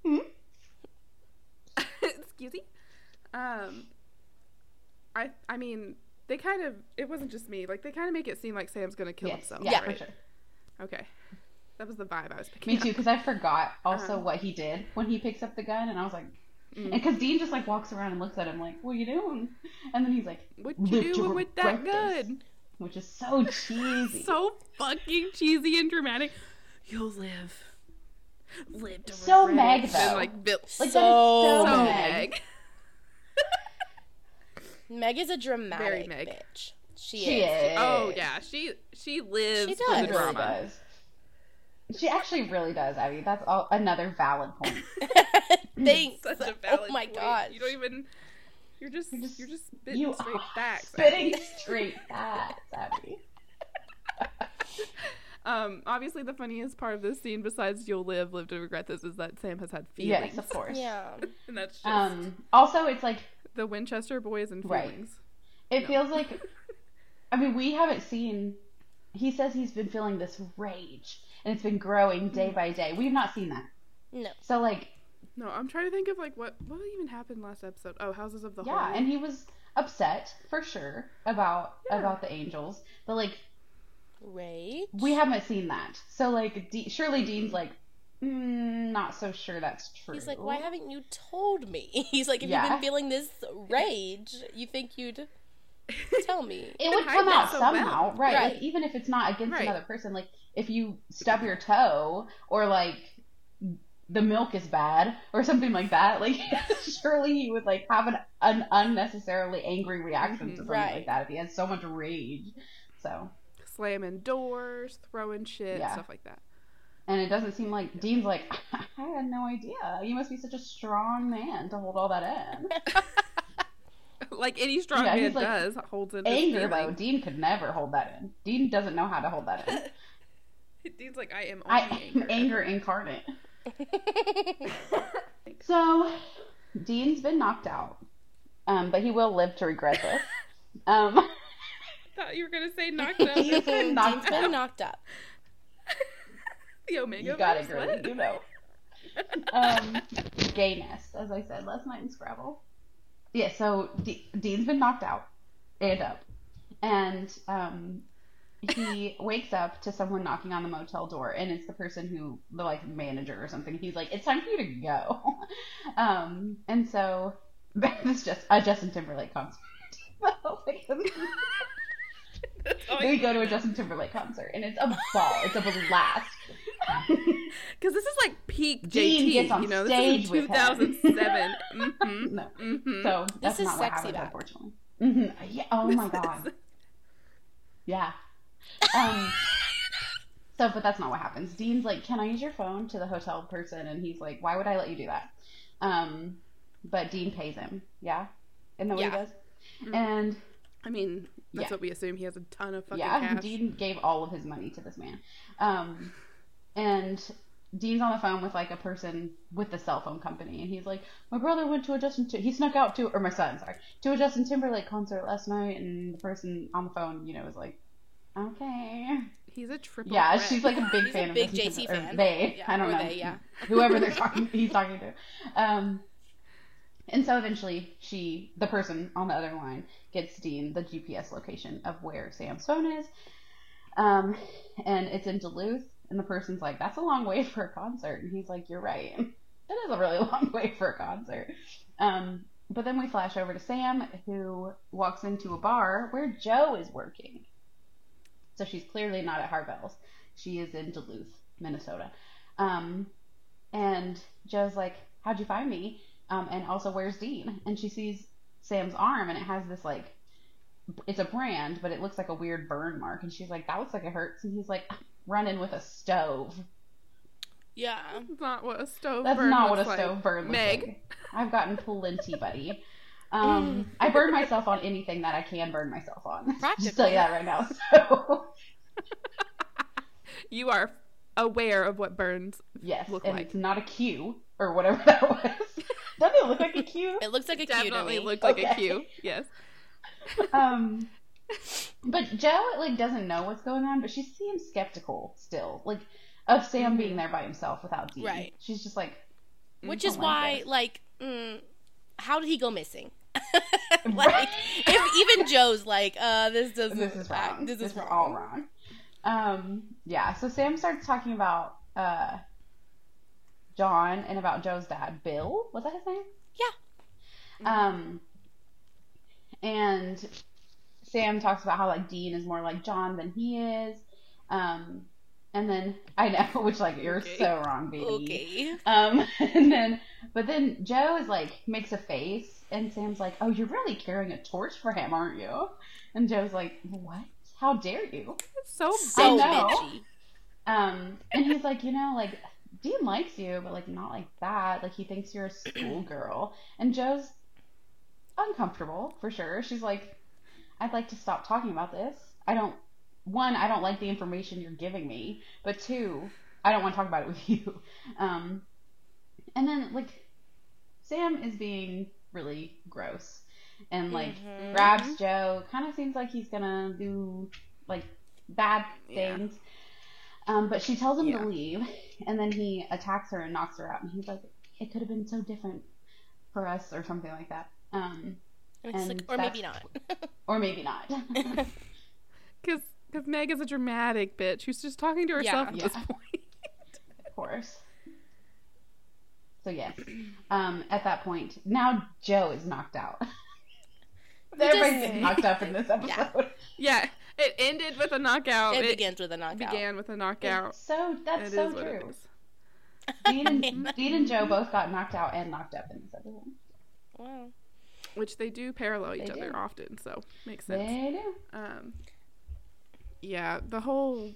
[SPEAKER 1] hmm? *laughs* excuse me. Um, I I mean, they kind of it wasn't just me. Like they kind of make it seem like Sam's gonna kill
[SPEAKER 3] yes.
[SPEAKER 1] himself.
[SPEAKER 3] Yeah,
[SPEAKER 1] right?
[SPEAKER 3] for sure.
[SPEAKER 1] Okay. That was the vibe I was picking.
[SPEAKER 3] Me too, because I forgot also um, what he did when he picks up the gun, and I was like, Mm. And because Dean just like walks around and looks at him like, "What are you doing?" And then he's like,
[SPEAKER 1] "What you doing with that gun?"
[SPEAKER 3] Which is so *laughs* cheesy,
[SPEAKER 1] so fucking cheesy and dramatic. You'll live, live to
[SPEAKER 3] so Meg though.
[SPEAKER 1] And, like, Bill,
[SPEAKER 3] like so, so Meg.
[SPEAKER 2] Meg. Meg is a dramatic Meg. bitch. She,
[SPEAKER 3] she is.
[SPEAKER 1] is. Oh yeah, she she lives she does. for the drama.
[SPEAKER 3] Really does. She actually really does, Abby. That's all, another valid point. *laughs*
[SPEAKER 2] Thanks.
[SPEAKER 1] Such a
[SPEAKER 2] oh
[SPEAKER 1] valid
[SPEAKER 2] oh my
[SPEAKER 1] point.
[SPEAKER 2] god.
[SPEAKER 1] You don't even. You're just you're just, you're just spitting
[SPEAKER 3] you
[SPEAKER 1] straight facts.
[SPEAKER 3] Spitting
[SPEAKER 1] Abby.
[SPEAKER 3] straight facts, Abby. *laughs*
[SPEAKER 1] um, obviously, the funniest part of this scene, besides "You'll live, live to regret this," is that Sam has had feelings.
[SPEAKER 3] Yes, of course.
[SPEAKER 2] Yeah, *laughs*
[SPEAKER 1] and that's just
[SPEAKER 3] um. Also, it's like
[SPEAKER 1] the Winchester boys and feelings.
[SPEAKER 3] Right. It no. feels like. I mean, we haven't seen. He says he's been feeling this rage, and it's been growing day mm. by day. We've not seen that.
[SPEAKER 2] No.
[SPEAKER 3] So like
[SPEAKER 1] no, I'm trying to think of like what what even happened last episode. Oh, Houses of the
[SPEAKER 3] yeah, and he was upset for sure about yeah. about the angels, but like
[SPEAKER 2] Right.
[SPEAKER 3] We haven't seen that. So like, D- surely Dean's like, mm, not so sure that's true.
[SPEAKER 2] He's like, why haven't you told me? *laughs* He's like, if yeah. you've been feeling this rage, you think you'd *laughs* tell me?
[SPEAKER 3] it would come out so somehow, well. right? right. Like, even if it's not against right. another person, like if you stub your toe or like the milk is bad or something like that, like *laughs* surely he would like have an, an unnecessarily angry reaction mm-hmm. to something right. like that if he has so much rage. So
[SPEAKER 1] slamming doors, throwing shit, yeah. stuff like that.
[SPEAKER 3] And it doesn't seem like Dean's like, *laughs* I had no idea. You must be such a strong man to hold all that in.
[SPEAKER 1] Like any strong yeah, man like, does, holds it in
[SPEAKER 3] anger though. Dean could never hold that in. Dean doesn't know how to hold that
[SPEAKER 1] in. *laughs* Dean's like, I am
[SPEAKER 3] I anger. anger incarnate. *laughs* so, Dean's been knocked out, um, but he will live to regret this. *laughs* Um,
[SPEAKER 1] thought you were gonna say knocked up.
[SPEAKER 2] He's been knocked, been knocked up.
[SPEAKER 1] the Omega.
[SPEAKER 3] You got it, girl. You know. um, gayness, as I said last night in Scrabble. Yeah, so D- Dean's been knocked out and up, and um, he *laughs* wakes up to someone knocking on the motel door, and it's the person who the like manager or something. He's like, "It's time for you to go," *laughs* um, and so *laughs* this just a Justin Timberlake concert. we go to a Justin Timberlake concert, and it's a ball. It's a blast.
[SPEAKER 1] Because this is like peak JT. You know, stage this is 2007. *laughs*
[SPEAKER 3] mm-hmm. No. Mm-hmm. So this not what happens, back. unfortunately. Mm-hmm. Yeah. Oh my god. *laughs* Yeah. Um. *laughs* So, but that's not what happens. Dean's like, "Can I use your phone?" to the hotel person, and he's like, "Why would I let you do that?" Um, but Dean pays him. Yeah, isn't that what yeah. he does? Mm-hmm. And
[SPEAKER 1] I mean, that's yeah. what we assume. He has a ton of fucking
[SPEAKER 3] yeah,
[SPEAKER 1] cash.
[SPEAKER 3] Dean gave all of his money to this man. Um, and Dean's on the phone with like a person with the cell phone company, and he's like, "My brother went to a Justin. T- he snuck out to, or my son, sorry, to a Justin Timberlake concert last night." And the person on the phone, you know, was like, "Okay."
[SPEAKER 1] He's a triple.
[SPEAKER 3] Yeah,
[SPEAKER 1] threat.
[SPEAKER 3] she's like a big fan
[SPEAKER 2] a
[SPEAKER 3] of
[SPEAKER 2] big JC fan.
[SPEAKER 3] They, yeah, I don't know. They, yeah. *laughs* Whoever they're talking, he's talking to. Um, and so eventually, she, the person on the other line, gets Dean the GPS location of where Sam's phone is. Um, and it's in Duluth. And the person's like, that's a long way for a concert. And he's like, you're right. *laughs* It is a really *laughs* long way for a concert. Um, but then we flash over to Sam, who walks into a bar where Jo is working. So she's clearly not at Harvelle's. She is in Duluth, Minnesota. Um, and Jo's like, How'd you find me? Um, and also, where's Dean? And she sees Sam's arm, and it has this like, it's a brand, but it looks like a weird burn mark. And she's like, that looks like it hurts. And he's like, running with a stove.
[SPEAKER 2] Yeah,
[SPEAKER 1] that's not what a stove.
[SPEAKER 3] That's
[SPEAKER 1] burn
[SPEAKER 3] not
[SPEAKER 1] what
[SPEAKER 3] a
[SPEAKER 1] like.
[SPEAKER 3] stove burn looks Meg. like. I've gotten plenty, buddy. *laughs* Um, I burn myself on anything that I can burn myself on. Practically. *laughs* Just tell you that right now. So. *laughs*
[SPEAKER 1] you are aware of what burns
[SPEAKER 3] yes,
[SPEAKER 1] look
[SPEAKER 3] and
[SPEAKER 1] like.
[SPEAKER 3] It's not a Q or whatever that was. Doesn't it look like a Q?
[SPEAKER 2] It looks like a Q
[SPEAKER 1] Definitely
[SPEAKER 2] to me.
[SPEAKER 1] looks like okay. a Q. Yes.
[SPEAKER 3] um, but Jo like doesn't know what's going on, but she seems skeptical still, like of Sam being mm-hmm. there by himself without Dean.
[SPEAKER 2] Right.
[SPEAKER 3] She's just like,
[SPEAKER 2] mm, which is why, like, mm, how did he go missing? *laughs* like, if even Jo's like, uh, this doesn't.
[SPEAKER 3] This is wrong.
[SPEAKER 2] This,
[SPEAKER 3] this
[SPEAKER 2] is wrong.
[SPEAKER 3] all wrong. Um, yeah. So Sam starts talking about uh John and about Jo's dad, Bill. Was that his name?
[SPEAKER 2] Yeah.
[SPEAKER 3] Um, and Sam talks about how like Dean is more like John than he is. Um, and then I know, *laughs* which like you're okay. so wrong, baby.
[SPEAKER 2] Okay.
[SPEAKER 3] Um, *laughs* and then, but then Jo is like makes a face, and Sam's like, "Oh, you're really carrying a torch for him, aren't you?" And Jo's like, "What? How dare you?"
[SPEAKER 1] So
[SPEAKER 2] so bitchy.
[SPEAKER 3] Um, and he's like, you know, like Dean likes you, but like not like that. Like he thinks you're a schoolgirl. And Jo's uncomfortable for sure. She's like, I'd like to stop talking about this. I don't. One, I don't like the information you're giving me. But two, I don't want to talk about it with *laughs* you. Um, and then like, Sam is being really gross and like mm-hmm. grabs Jo, Kind of seems like he's gonna do like bad things. Yeah. Um, but she tells him yeah. to leave, and then he attacks her and knocks her out. And he's like, "It could have been so different for us, or something like that." Um,
[SPEAKER 2] like, *laughs* or maybe not. *laughs*
[SPEAKER 3] or maybe not.
[SPEAKER 1] Because because Meg is a dramatic bitch who's just talking to herself yeah. at yeah. this point.
[SPEAKER 3] of course. So yes, um, at that point, now Jo is knocked out. *laughs* Everybody's getting knocked up in this episode.
[SPEAKER 1] Yeah. yeah. it ended with a knockout.
[SPEAKER 2] It, it begins with a knockout.
[SPEAKER 1] It began with a knockout.
[SPEAKER 3] It's so that's it so true. Dean and, Dean and Jo both got knocked out and knocked up in this episode.
[SPEAKER 2] Wow.
[SPEAKER 1] Which they do parallel each they other do. often, so makes sense.
[SPEAKER 3] They
[SPEAKER 1] do. Um, yeah, the whole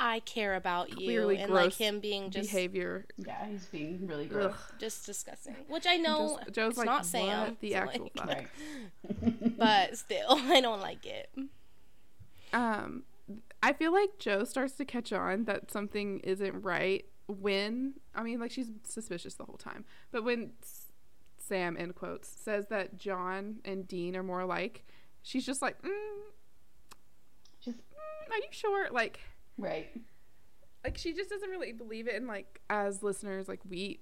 [SPEAKER 2] I care about you and like him being just
[SPEAKER 1] behavior.
[SPEAKER 3] Yeah, he's being really gross. Ugh.
[SPEAKER 2] Just disgusting. Which I know just, Jo's like, not Sam.
[SPEAKER 1] The so actual
[SPEAKER 2] like, right. *laughs* *laughs* but still, *laughs* I don't like it.
[SPEAKER 1] Um, I feel like Jo starts to catch on that something isn't right when I mean, like she's suspicious the whole time, but when Sam in quotes says that John and Dean are more alike, she's just like, mm, just, mm, are you sure? Like
[SPEAKER 3] Right.
[SPEAKER 1] Like she just doesn't really believe it and like as listeners like we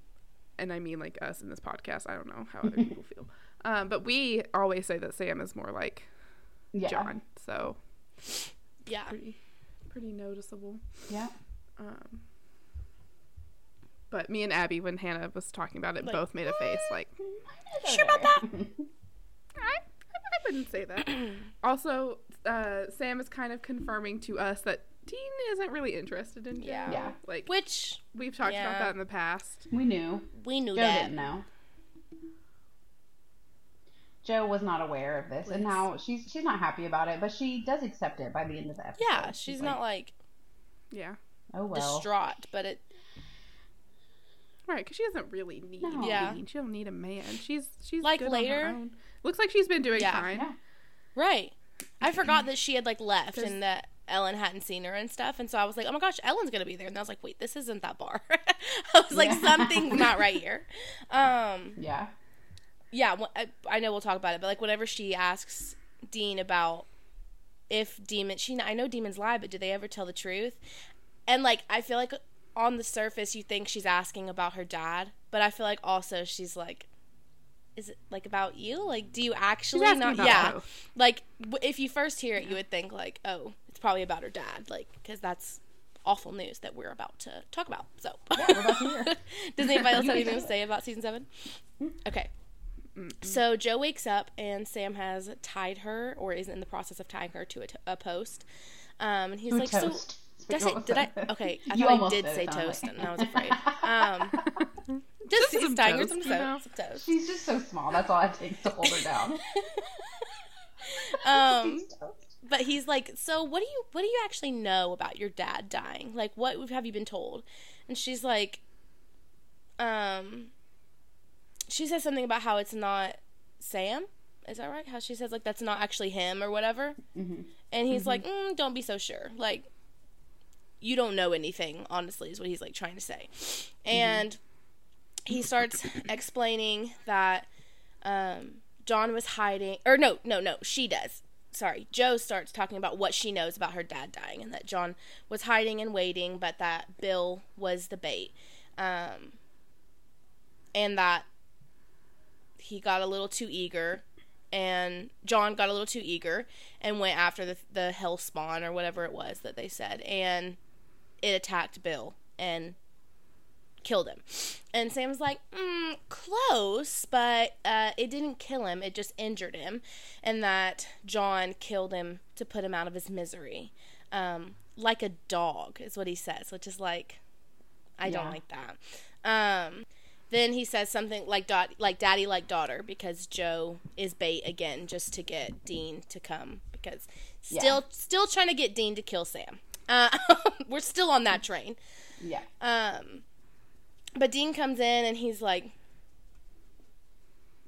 [SPEAKER 1] and I mean like us in this podcast, I don't know how other people *laughs* feel. Um, but we always say that Sam is more like yeah. John. So
[SPEAKER 2] yeah.
[SPEAKER 1] Pretty pretty noticeable.
[SPEAKER 3] Yeah.
[SPEAKER 1] Um but me and Abby, when Hannah was talking about it, like, both made a face like,
[SPEAKER 2] "Sure about that?" *laughs*
[SPEAKER 1] I, I wouldn't say that. *clears throat* also, uh, Sam is kind of confirming to us that Dean isn't really interested in
[SPEAKER 2] Yeah.
[SPEAKER 3] yeah.
[SPEAKER 1] Like
[SPEAKER 2] which
[SPEAKER 1] we've talked yeah. about that in the past.
[SPEAKER 3] We knew.
[SPEAKER 2] We knew
[SPEAKER 3] Jo
[SPEAKER 2] that.
[SPEAKER 3] didn't know. Jo was not aware of this, Liz. and now she's she's not happy about it, but she does accept it by the end of the episode.
[SPEAKER 2] Yeah, she's, she's not like,
[SPEAKER 1] yeah,
[SPEAKER 3] oh well,
[SPEAKER 2] distraught, but it.
[SPEAKER 1] Right, because she doesn't really need.
[SPEAKER 2] No. Yeah,
[SPEAKER 1] she don't need a man. She's she's
[SPEAKER 2] like later.
[SPEAKER 1] Looks like she's been doing
[SPEAKER 2] yeah.
[SPEAKER 1] fine.
[SPEAKER 3] Yeah.
[SPEAKER 2] Right. I forgot that she had like left and that Ellen hadn't seen her and stuff, and so I was like, "Oh my gosh, Ellen's gonna be there!" And I was like, "Wait, this isn't that bar." *laughs* I was like, yeah. "Something's not right here." *laughs* Um,
[SPEAKER 3] yeah,
[SPEAKER 2] yeah. I, I know we'll talk about it, but like whenever she asks Dean about if demon, she I know demons lie, but do they ever tell the truth? And like, I feel like on the surface you think she's asking about her dad, but I feel like also she's like, is it like about you? Like, do you actually not? Yeah, like w- if you first hear it, you would think like, oh, it's probably about her dad, like because that's awful news that we're about to talk about. So,
[SPEAKER 3] yeah, we're about to hear. *laughs*
[SPEAKER 2] Does anybody else have anything *laughs* to say about season seven? Hmm? Okay. So Jo wakes up and Sam has tied her, or is in the process of tying her to a, t- a post. Um, and he's like,
[SPEAKER 3] toast.
[SPEAKER 2] "So, did I, say, did I? *laughs* Okay, I you thought I did say toast, like. and I was *laughs* afraid." Um, just, just some toast, some, some toast.
[SPEAKER 3] She's just so small. That's all it takes to hold her down. *laughs*
[SPEAKER 2] um, but he's like, so what do you what do you actually know about your dad dying? Like, what have you been told? And she's like, um, she says something about how it's not Sam. Is that right? How she says like that's not actually him or whatever.
[SPEAKER 3] Mm-hmm.
[SPEAKER 2] And he's mm-hmm. like, mm, don't be so sure. Like, you don't know anything. Honestly, is what he's like trying to say. Mm-hmm. And he starts explaining that um, John was hiding, or no, no, no, she does. Sorry, Jo starts talking about what she knows about her dad dying and that John was hiding and waiting, but that Bill was the bait. Um, and that he got a little too eager and John got a little too eager and went after the the hell spawn or whatever it was that they said and it attacked Bill and killed him. And Sam's like, mm, close, but uh, it didn't kill him, it just injured him. And that John killed him to put him out of his misery. Um, like a dog, is what he says, which is like, I yeah. don't like that. Um, then he says something like dot like daddy like daughter because Jo is bait again just to get Dean to come because still yeah. still trying to get Dean to kill Sam. Uh, *laughs* we're still on that train.
[SPEAKER 3] Yeah.
[SPEAKER 2] Um but Dean comes in and he's like,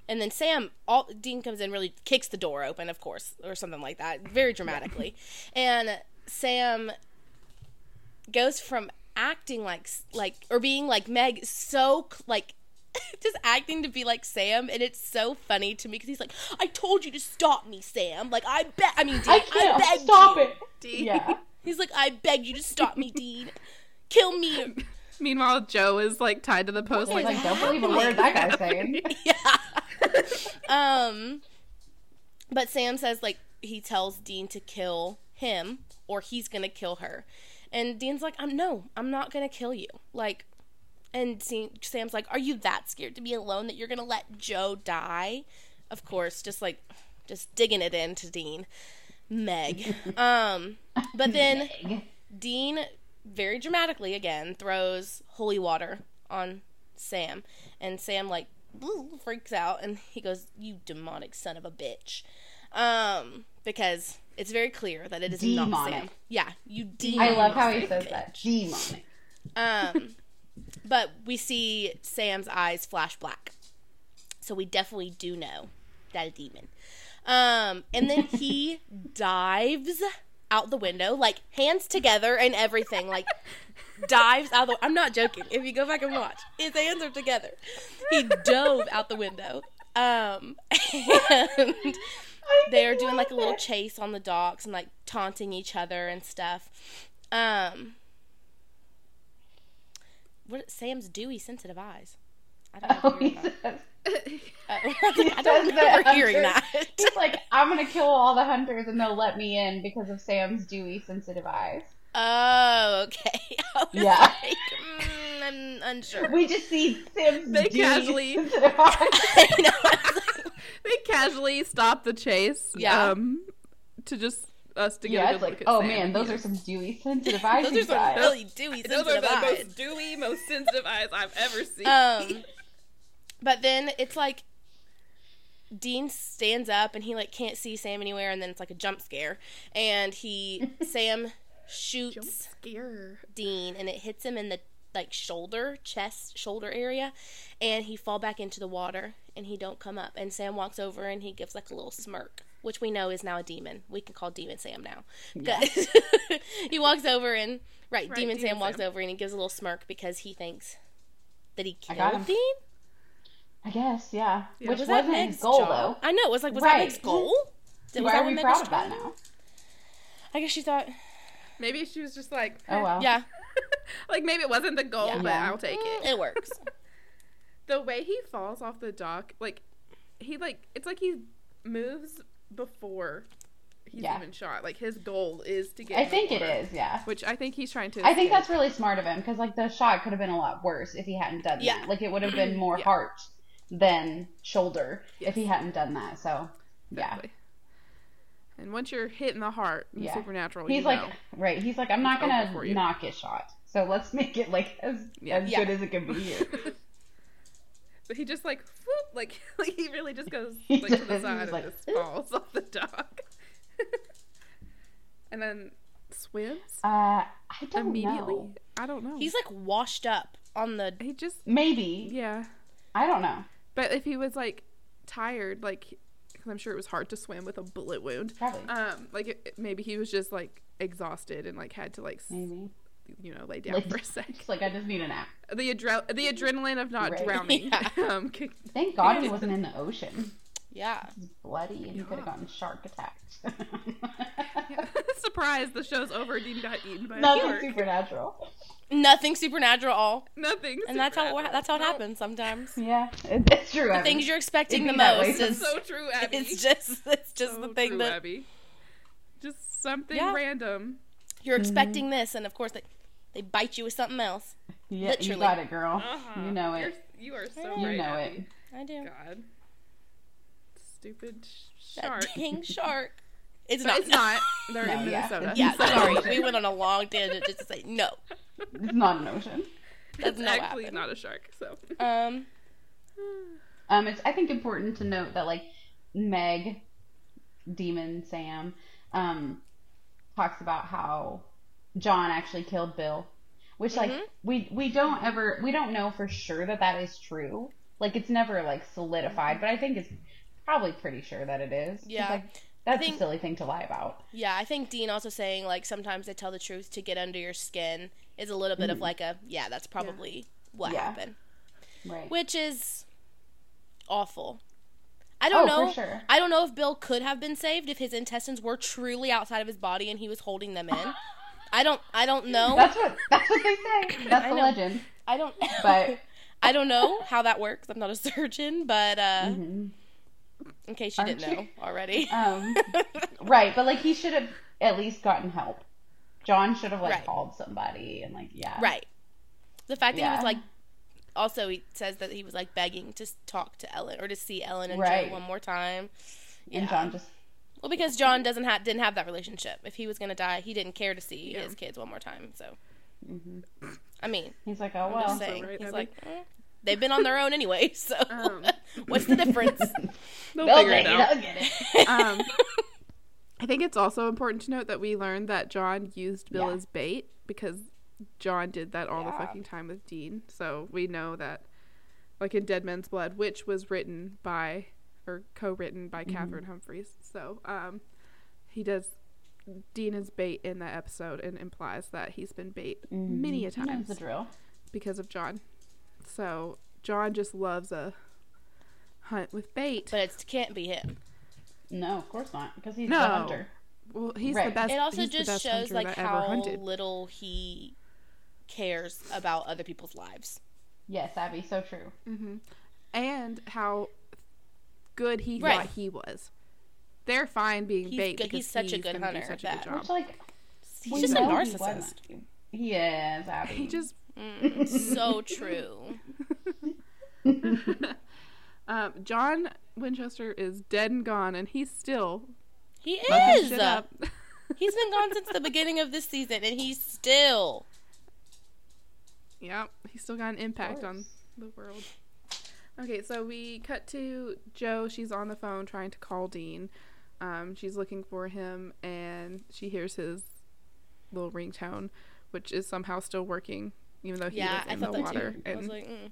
[SPEAKER 2] and then Sam, all Dean comes in, really kicks the door open, of course, or something like that, very dramatically, and Sam goes from acting like like or being like Meg, so like *laughs* just acting to be like Sam, and it's so funny to me because he's like, "I told you to stop me, Sam. Like I bet. I mean, Dean, I,
[SPEAKER 3] can't
[SPEAKER 2] I
[SPEAKER 3] stop
[SPEAKER 2] you.
[SPEAKER 3] it.
[SPEAKER 2] Dean. Yeah. *laughs* He's like, I beg you to stop me, Dean. Kill me. *laughs*
[SPEAKER 1] Meanwhile, Jo is like tied to the post.
[SPEAKER 3] Like, like, don't believe a word that guy's saying. *laughs* *laughs*
[SPEAKER 2] yeah. um. But Sam says like he tells Dean to kill him or he's gonna kill her, and Dean's like, "I'm no, I'm not gonna kill you." Like, and Sam's like, "Are you that scared to be alone that you're gonna let Joe die?" Of course, just like just digging it into Dean. Meg. um, but then *laughs* Dean very dramatically again throws holy water on Sam, and Sam like freaks out and he goes, "You demonic son of a bitch," um, because it's very clear that it is demonic. not Sam. Yeah, you demonic.
[SPEAKER 3] I love how he says bitch. that. Demonic.
[SPEAKER 2] Um, *laughs* but we see Sam's eyes flash black, so we definitely do know that a demon. Um, and then he *laughs* dives out the window, like hands together and everything, like dives out the. I'm not joking. If you go back and watch, his hands are together. He dove out the window. Um, and they are doing like a little chase on the docks and like taunting each other and stuff. Um, what Sam's dewy, sensitive eyes. I don't know. Oh, I
[SPEAKER 3] don't *laughs* remember hearing that. He's like, I'm gonna kill all the hunters and they'll let me in because of Sam's dewy, sensitive eyes.
[SPEAKER 2] Oh, okay. *laughs*
[SPEAKER 3] yeah.
[SPEAKER 2] Like, mm, I'm unsure.
[SPEAKER 3] We just see Sam's they dewy, casually. sensitive *laughs* eyes.
[SPEAKER 1] they casually stop the chase. Yeah. Um, to just us to get yeah, a good
[SPEAKER 3] like,
[SPEAKER 1] look
[SPEAKER 3] oh
[SPEAKER 1] Sam.
[SPEAKER 3] man, those are some dewy sensitive eyes.
[SPEAKER 2] those are some really dewy sensitive eyes. Those are the eyes.
[SPEAKER 1] most dewy, most sensitive eyes I've ever seen.
[SPEAKER 2] Um, but then it's like Dean stands up and he like can't see Sam anywhere, and then it's like a jump scare, and he *laughs* Sam shoots Dean, and it hits him in the like shoulder, chest, shoulder area, and he fall back into the water, and he don't come up. And Sam walks over and he gives like a little smirk, which we know is now a demon. We can call Demon Sam now. Yeah. *laughs* he walks over and right, right Demon, Demon Sam, Sam walks over and he gives a little smirk because he thinks that he killed Dean.
[SPEAKER 3] I guess, yeah. yeah. Which was wasn't Meg's goal job? though.
[SPEAKER 2] I know. It was like, was right. that Meg's goal?
[SPEAKER 3] Did, was Why are we proud of that now?
[SPEAKER 2] I guess she thought.
[SPEAKER 1] Maybe she was just like,
[SPEAKER 3] oh well.
[SPEAKER 2] Yeah. *laughs*
[SPEAKER 1] like maybe it wasn't the goal, yeah. but yeah. I'll take it.
[SPEAKER 2] It works. *laughs* *laughs*
[SPEAKER 1] the way he falls off the dock, like he like it's like he moves before he's yeah. even shot. Like his goal is to get.
[SPEAKER 3] I think it is, yeah.
[SPEAKER 1] Which I think he's trying to.
[SPEAKER 3] I think that's really smart of him because like the shot could have been a lot worse if he hadn't done yeah. that. Like it would have *clears throat* been more yeah. heart than shoulder yes. if he hadn't done that. So exactly.
[SPEAKER 1] yeah. And once you're hitting the heart, yeah. supernatural.
[SPEAKER 3] He's like,
[SPEAKER 1] know.
[SPEAKER 3] right. He's like, I'm not gonna not get shot. So let's make it like as yeah. as good as it can be here. *laughs*
[SPEAKER 1] but he just like, whoop, like, *laughs* like he really just goes like to the side and like, just falls off the dock. *laughs* and then swims.
[SPEAKER 3] Uh, I don't immediately.
[SPEAKER 1] Know. I don't know.
[SPEAKER 2] He's like washed up on the.
[SPEAKER 1] He just
[SPEAKER 3] maybe.
[SPEAKER 1] Yeah.
[SPEAKER 3] I don't know.
[SPEAKER 1] But if he was like tired, like, because I'm sure it was hard to swim with a bullet wound.
[SPEAKER 3] Probably.
[SPEAKER 1] Um, like it, maybe he was just like exhausted and like had to like.
[SPEAKER 3] Maybe.
[SPEAKER 1] You know, lay down like, for a sec. *laughs*
[SPEAKER 3] like I just need a nap.
[SPEAKER 1] The adre- the adrenaline of not right. *laughs* drowning. Yeah. *laughs* um,
[SPEAKER 3] Thank God he wasn't in the ocean.
[SPEAKER 2] Yeah.
[SPEAKER 3] Bloody and yeah. could have gotten shark attacked.
[SPEAKER 1] yeah. *laughs* *laughs* Surprise! The show's over. Dean got eaten by
[SPEAKER 3] Nothing
[SPEAKER 1] a shark.
[SPEAKER 3] supernatural.
[SPEAKER 2] Nothing supernatural. All.
[SPEAKER 1] Nothing.
[SPEAKER 2] And that's how that's how it happens sometimes.
[SPEAKER 3] Yeah, it's true.
[SPEAKER 2] The
[SPEAKER 3] Abby.
[SPEAKER 2] things you're expecting the most
[SPEAKER 1] is so true. *laughs* Abby.
[SPEAKER 2] It's just it's just so the thing true, that
[SPEAKER 1] Abby. just something yeah. random.
[SPEAKER 2] You're mm-hmm. expecting this, and of course they they bite you with something else.
[SPEAKER 3] Yeah, Literally. you got it, girl. Uh-huh. You know it.
[SPEAKER 1] You're, you are so
[SPEAKER 3] You
[SPEAKER 1] right,
[SPEAKER 3] know
[SPEAKER 1] Abby.
[SPEAKER 3] it.
[SPEAKER 2] I do.
[SPEAKER 1] God. Stupid shark.
[SPEAKER 2] That dang *laughs* shark.
[SPEAKER 1] It's but not. It's not. They're no, in Minnesota.
[SPEAKER 2] Yeah, *laughs* yeah sorry. we went on a long tangent just to say no.
[SPEAKER 3] It's not an ocean.
[SPEAKER 1] That's it's actually not a shark. So.
[SPEAKER 2] Um. *sighs*
[SPEAKER 3] um, it's I think important to note that like Meg, Demon Sam, um, talks about how John actually killed Bill, which like mm-hmm. we we don't ever we don't know for sure that that is true. Like it's never like solidified, but I think it's probably pretty sure that it is.
[SPEAKER 2] Yeah.
[SPEAKER 3] Like, that's think, a silly thing to lie about.
[SPEAKER 2] Yeah, I think Dean also saying like sometimes they tell the truth to get under your skin is a little bit mm. of like a yeah, that's probably yeah. what yeah. happened.
[SPEAKER 3] Right.
[SPEAKER 2] Which is awful. I don't
[SPEAKER 3] oh,
[SPEAKER 2] know.
[SPEAKER 3] Sure.
[SPEAKER 2] I don't know if Bill could have been saved if his intestines were truly outside of his body and he was holding them in. I don't. I don't know. *laughs*
[SPEAKER 3] That's what. That's what they say. *clears throat* That's the legend.
[SPEAKER 2] I don't.
[SPEAKER 3] But *laughs*
[SPEAKER 2] I don't know how that works. I'm not a *laughs* surgeon, but uh, mm-hmm. In case you didn't you? know already. *laughs*
[SPEAKER 3] Um, *laughs* right, but like he should have at least gotten help. John should have like right. called somebody and like yeah.
[SPEAKER 2] Right. The fact that yeah. he was like also he says that he was like begging to talk to Ellen or to see Ellen and right. Jo one more time.
[SPEAKER 3] Yeah. And John just
[SPEAKER 2] well because John doesn't have didn't have that relationship. If he was gonna die, he didn't care to see yeah. his kids one more time. So, mm-hmm. I mean,
[SPEAKER 3] he's like, oh well.
[SPEAKER 2] Saying, right, he's like, eh, they've been on their own anyway. *laughs* So, um, *laughs* what's the difference? *laughs*
[SPEAKER 1] They'll, They'll figure it out. They'll get it. um, I think it's also important to note that we learned that John used Bill yeah. as bait because John did that all yeah. the fucking time with Dean. So we know that, like in Dead Man's Blood, which was written by or co-written by mm-hmm. Cathryn Humphris. So um, he does. Dean is bait in that episode and implies that he's been bait mm-hmm. many a times.
[SPEAKER 3] the drill.
[SPEAKER 1] Because of John. So John just loves a hunt with bait.
[SPEAKER 2] But it can't be him.
[SPEAKER 3] No, of course not, because he's no. the hunter.
[SPEAKER 1] Well, he's right. the best.
[SPEAKER 2] It also just shows like how little he cares about other people's lives.
[SPEAKER 3] Yes, Abby, so true.
[SPEAKER 1] Mm-hmm. And how good he right. thought he was. They're fine being
[SPEAKER 2] he's
[SPEAKER 1] bait
[SPEAKER 2] good.
[SPEAKER 1] because
[SPEAKER 2] he's such a good hunter. Such a good
[SPEAKER 3] job. Which, like,
[SPEAKER 2] he's just a narcissist.
[SPEAKER 3] He, he is. Abby.
[SPEAKER 1] He just
[SPEAKER 2] mm, so *laughs* true.
[SPEAKER 1] um, *laughs* John Winchester is dead and gone, and he's still
[SPEAKER 2] he is. *laughs* he's been gone since the beginning of this season, and he's still.
[SPEAKER 1] Yep, he's still got an impact on the world. Okay, so we cut to Jo. She's on the phone trying to call Dean. Um, she's looking for him, and she hears his little ringtone, which is somehow still working, even though he yeah, was in the water. And I was like, mm.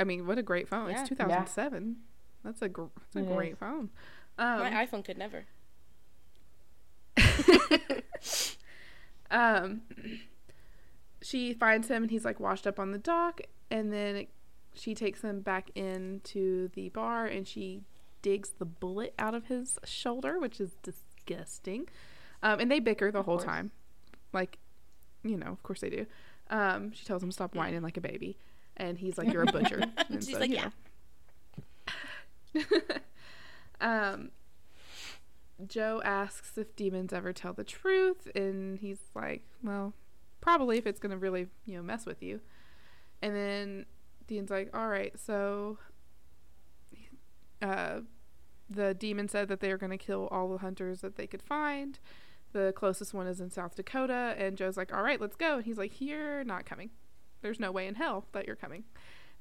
[SPEAKER 1] I mean, what a great phone! Yeah. It's 2007. Yeah. That's a gr- that's a it great is. phone.
[SPEAKER 2] Um, My iPhone could never. *laughs*
[SPEAKER 1] um, she finds him and he's like washed up on the dock, and then she takes him back into the bar and she digs the bullet out of his shoulder, which is disgusting. Um, and they bicker the of whole course. time, like, you know, of course they do. Um, she tells him stop whining like a baby, and he's like, "You're a butcher." *laughs*
[SPEAKER 2] And She's so, like, "Yeah." *laughs*
[SPEAKER 1] um, Jo asks if demons ever tell the truth, and he's like, "Well, probably if it's gonna really, you know, mess with you." And then Dean's like, "All right, so." Uh, the demon said that they are going to kill all the hunters that they could find. The closest one is in South Dakota, and Jo's like, "All right, let's go." And he's like, "You're not coming. There's no way in hell that you're coming."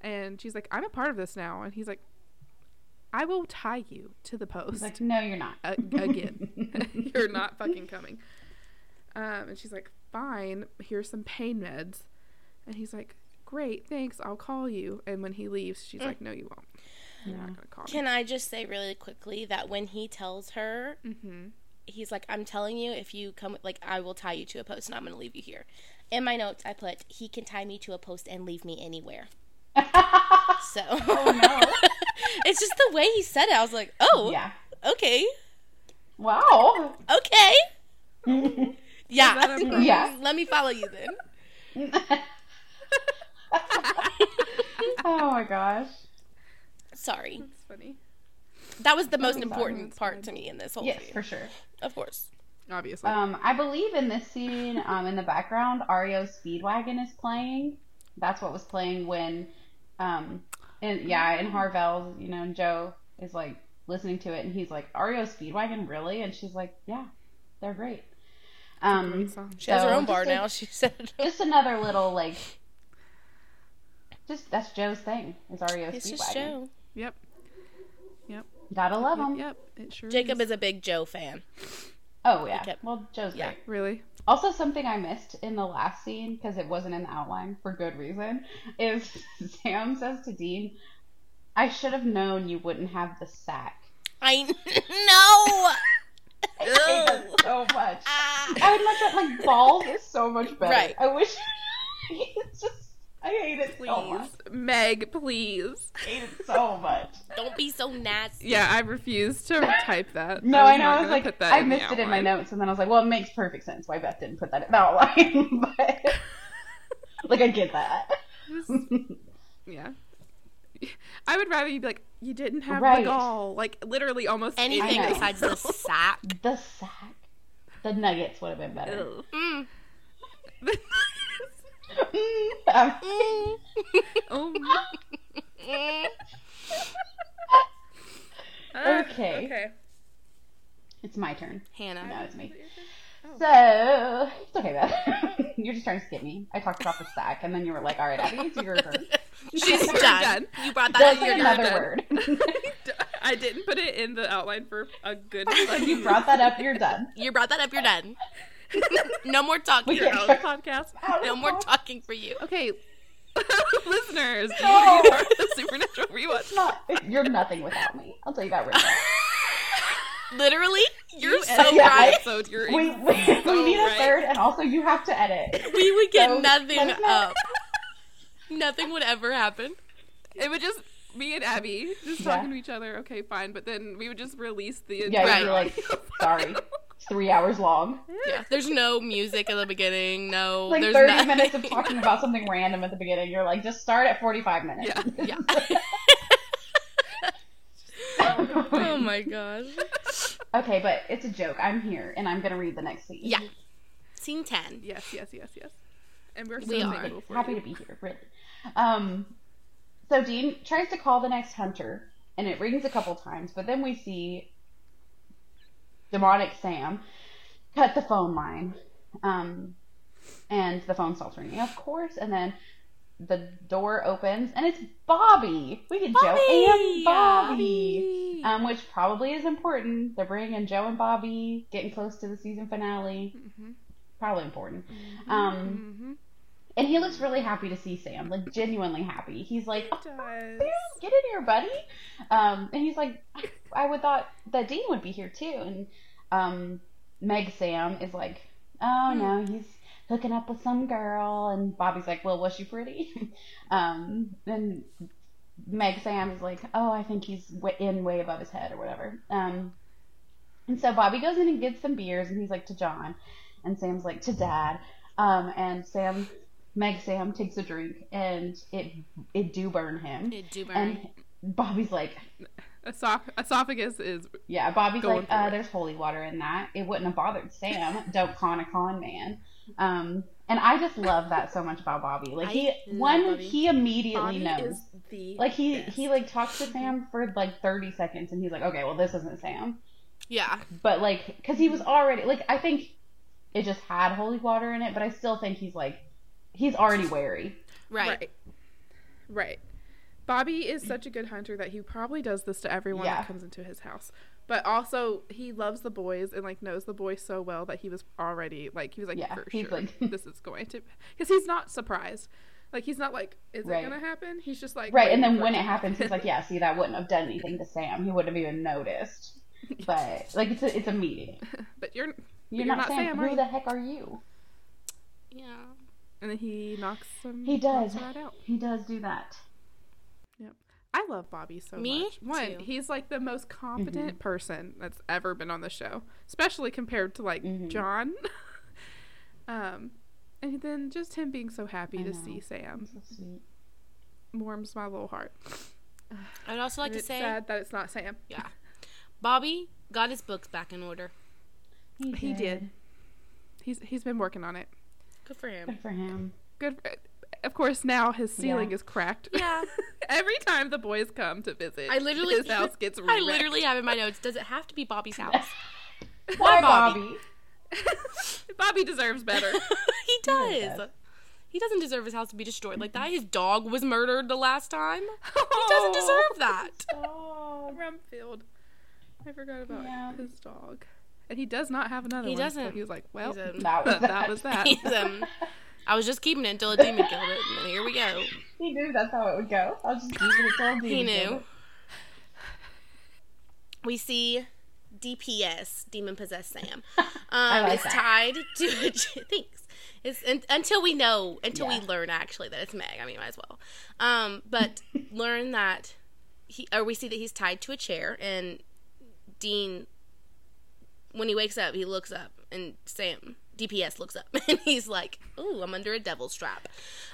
[SPEAKER 1] And she's like, "I'm a part of this now." And he's like, I will tie you to the post. He's
[SPEAKER 3] like, no, you're not.
[SPEAKER 1] Uh, again, *laughs* you're not fucking coming. Um, and she's like, fine. Here's some pain meds. And he's like, great, thanks. I'll call you. And when he leaves, she's mm. like, no, you won't. You're
[SPEAKER 2] not gonna call Can me. I just say really quickly that when he tells her, mm-hmm. He's like, I'm telling you, if you come, like, I will tie you to a post and I'm gonna leave you here. In my notes, I put, he can tie me to a post and leave me anywhere. *laughs* so, oh no. *laughs* it's just the way he said it. I was like, oh, yeah, okay,
[SPEAKER 3] wow,
[SPEAKER 2] okay, *laughs* yeah, yeah. Let me follow you then.
[SPEAKER 3] oh my gosh.
[SPEAKER 2] Sorry.
[SPEAKER 1] That's funny.
[SPEAKER 2] That was the most important part to me in this whole
[SPEAKER 3] yes,
[SPEAKER 2] scene.
[SPEAKER 3] for sure.
[SPEAKER 2] Of course.
[SPEAKER 1] Obviously.
[SPEAKER 3] Um, I believe in this scene, um, in the background, REO Speedwagon is playing. That's what was playing when um, and yeah, in Harvelle's, you know, and Jo is like listening to it, and he's like, "REO Speedwagon, really?" And she's like, "Yeah, they're great." Um, great
[SPEAKER 2] she so has her own bar a, now. She said,
[SPEAKER 3] just another little like, just that's Jo's thing. Is REO
[SPEAKER 2] it's
[SPEAKER 3] Speedwagon?
[SPEAKER 2] Just Jo.
[SPEAKER 1] Yep. Yep.
[SPEAKER 3] Gotta love him.
[SPEAKER 1] Yep. It sure.
[SPEAKER 2] Jacob
[SPEAKER 1] is.
[SPEAKER 2] is a big Jo fan.
[SPEAKER 3] Oh yeah. Kept, well, Jo's yeah. great.
[SPEAKER 1] Really.
[SPEAKER 3] Also, something I missed in the last scene because it wasn't in the outline for good reason is *laughs* Sam says to Dean, "I should have known you wouldn't have the sack."
[SPEAKER 2] I know. *laughs* *laughs*
[SPEAKER 3] I hate that so much. Ah. I would much like balls is so much better. Right. I wish it's just I hate it
[SPEAKER 1] please.
[SPEAKER 3] so much.
[SPEAKER 1] Meg, please.
[SPEAKER 3] I hate it so much.
[SPEAKER 2] Don't be so nasty.
[SPEAKER 1] Yeah, I refuse to type that.
[SPEAKER 3] No, I, I know. I was like, I missed it in my notes, and then I was like, well, it makes perfect sense why Beth didn't put that in the outline. *laughs* but *laughs* like, I get that.
[SPEAKER 1] yeah. I would rather you be like, you didn't have right. the gall. Like literally almost
[SPEAKER 2] anything besides the *laughs* sack.
[SPEAKER 3] The sack. The nuggets would have been better. Mm.
[SPEAKER 1] Mm. oh. *laughs*
[SPEAKER 3] okay.
[SPEAKER 1] Okay.
[SPEAKER 3] It's my turn.
[SPEAKER 2] Hannah.
[SPEAKER 3] No, it's me. So it's okay, Beth. *laughs* You're just trying to skip me. I talked about the sack, and then you were like, "All right, Abby, it's your turn." *laughs*
[SPEAKER 2] She's done. done. You brought that
[SPEAKER 3] Just
[SPEAKER 2] up.
[SPEAKER 3] another done. word.
[SPEAKER 1] I didn't put it in the outline for a good.
[SPEAKER 3] you brought that up. You're done.
[SPEAKER 2] You brought that up. You're done. *laughs* no more talking.
[SPEAKER 1] Your own podcast.
[SPEAKER 2] No more talking for you.
[SPEAKER 1] Okay, *laughs* listeners, no. you are the supernatural rewatch.
[SPEAKER 3] Not, you're nothing without me. I'll tell you that right now. *laughs*
[SPEAKER 2] Literally, you're you so right.
[SPEAKER 3] Episode, you're we, we, so we need right. a third, and also you have to edit.
[SPEAKER 2] We would get so, nothing up. nothing would ever happen.
[SPEAKER 1] It would just me and Abby just yeah. talking to each other. Okay, fine, but then we would just release the
[SPEAKER 3] yeah. Right. You're like, sorry, it's three hours long.
[SPEAKER 2] Yeah, there's no music at the beginning. No,
[SPEAKER 3] like
[SPEAKER 2] there's
[SPEAKER 3] 30 nothing. minutes of talking about *laughs* something random at the beginning. You're like, just start at 45 minutes.
[SPEAKER 2] Yeah, yeah. *laughs* oh my gosh.
[SPEAKER 3] Okay, but it's a joke. I'm here, and I'm gonna read the next scene.
[SPEAKER 2] Yeah. Scene ten.
[SPEAKER 1] Yes, yes, yes, yes. And we're so
[SPEAKER 2] we
[SPEAKER 3] happy
[SPEAKER 1] you.
[SPEAKER 3] to be here, really. Um, so Dean tries to call the next hunter, and it rings a couple times, but then we see demonic Sam cut the phone line, um, and the phone stops ringing, of course, and then the door opens and it's Bobby. We get Bobby! Jo and Bobby, um, which probably is important. They're bringing Jo and Bobby, getting close to the season finale. Mm-hmm. Probably important. Mm-hmm. Um, mm-hmm. And he looks really happy to see Sam, like genuinely happy. He's like, oh, Sam, "Get in here, buddy." Um, and he's like, "I would thought that Dean would be here too." And um, Meg Sam is like, "Oh mm. no, he's." hooking up with some girl, and Bobby's like, "Well, was she pretty?" *laughs* um, and Meg Sam is like, "Oh, I think he's in way above his head or whatever." Um, and so Bobby goes in and gets some beers, and he's like to John, and Sam's like to Dad, um, and Sam. Meg Sam takes a drink and it it do burn him.
[SPEAKER 2] It do burn.
[SPEAKER 3] And Bobby's like, *laughs*
[SPEAKER 1] esophagus is
[SPEAKER 3] yeah. Bobby's like, uh, there's holy water in that. It wouldn't have bothered Sam. *laughs* Don't con a con man. Um, and I just love that so much about Bobby. Like he, one, Bobby. he immediately Bobby knows. like he, best. he like talks to Sam for like thirty seconds, and he's like, okay, well, this isn't Sam.
[SPEAKER 2] Yeah.
[SPEAKER 3] But like, because he was already like, I think it just had holy water in it, but I still think he's like, he's already wary.
[SPEAKER 2] Right. Right.
[SPEAKER 1] right. Bobby is such a good hunter that he probably does this to everyone yeah. that comes into his house but also he loves the boys and like knows the boys so well that he was already like he was like yeah, for sure like... *laughs* this is going to because he's not surprised like he's not like is right. it gonna happen he's just like
[SPEAKER 3] right and then when it happens he's like yeah see that wouldn't have done anything to sam he wouldn't have even noticed *laughs* but like it's a, it's immediate *laughs*
[SPEAKER 1] but you're
[SPEAKER 3] you're,
[SPEAKER 1] you're
[SPEAKER 3] not,
[SPEAKER 1] not
[SPEAKER 3] sam, sam who the heck are you
[SPEAKER 2] yeah
[SPEAKER 1] and then he knocks him
[SPEAKER 3] he does
[SPEAKER 1] right out
[SPEAKER 3] he does do that Yep.
[SPEAKER 1] I love Bobby so
[SPEAKER 2] Me
[SPEAKER 1] much. One,
[SPEAKER 2] too.
[SPEAKER 1] he's like the most competent mm-hmm. person that's ever been on the show, especially compared to like mm-hmm. John. *laughs* um, and then just him being so happy I to know. see Sam
[SPEAKER 3] so
[SPEAKER 1] warms my little heart. *sighs*
[SPEAKER 2] I'd also like
[SPEAKER 1] and
[SPEAKER 2] to say
[SPEAKER 1] sad that it's not Sam.
[SPEAKER 2] Yeah, Bobby got his books back in order.
[SPEAKER 1] He did. He did. He's he's been working on it.
[SPEAKER 2] Good for him.
[SPEAKER 3] Good for him.
[SPEAKER 1] Good. For, of course, now his ceiling yeah. is cracked.
[SPEAKER 2] Yeah. *laughs*
[SPEAKER 1] Every time the boys come to visit,
[SPEAKER 2] I literally
[SPEAKER 1] his house gets. Ruined. *laughs*
[SPEAKER 2] I literally have in my notes. Does it have to be Bobby's house? *laughs*
[SPEAKER 3] Why Bobby?
[SPEAKER 1] Bobby deserves better.
[SPEAKER 2] he does. He doesn't deserve his house to be destroyed like that. His dog was murdered the last time. Oh, he doesn't deserve that.
[SPEAKER 1] Oh, Rumsfeld. I forgot about yeah. his dog. And he does not have another
[SPEAKER 2] he
[SPEAKER 1] one.
[SPEAKER 2] Doesn't. So
[SPEAKER 1] he was like, well,
[SPEAKER 2] a,
[SPEAKER 3] that was *laughs* that.
[SPEAKER 1] that, was *laughs* that.
[SPEAKER 2] Um, I was just keeping it until a demon killed it, and here we go.
[SPEAKER 3] He knew that's how it would go. I was just keeping it until a demon
[SPEAKER 2] He knew. We see DPS, demon possessed Sam. *laughs* Um, like is that. tied to a thanks. It's until we know, until yeah. we learn actually that it's Meg. I mean, might as well. Um, but learn that he, or we see that he's tied to a chair, and Dean, when he wakes up, he looks up, and Sam DPS looks up *laughs* and he's like, "Ooh, I'm under a devil's trap."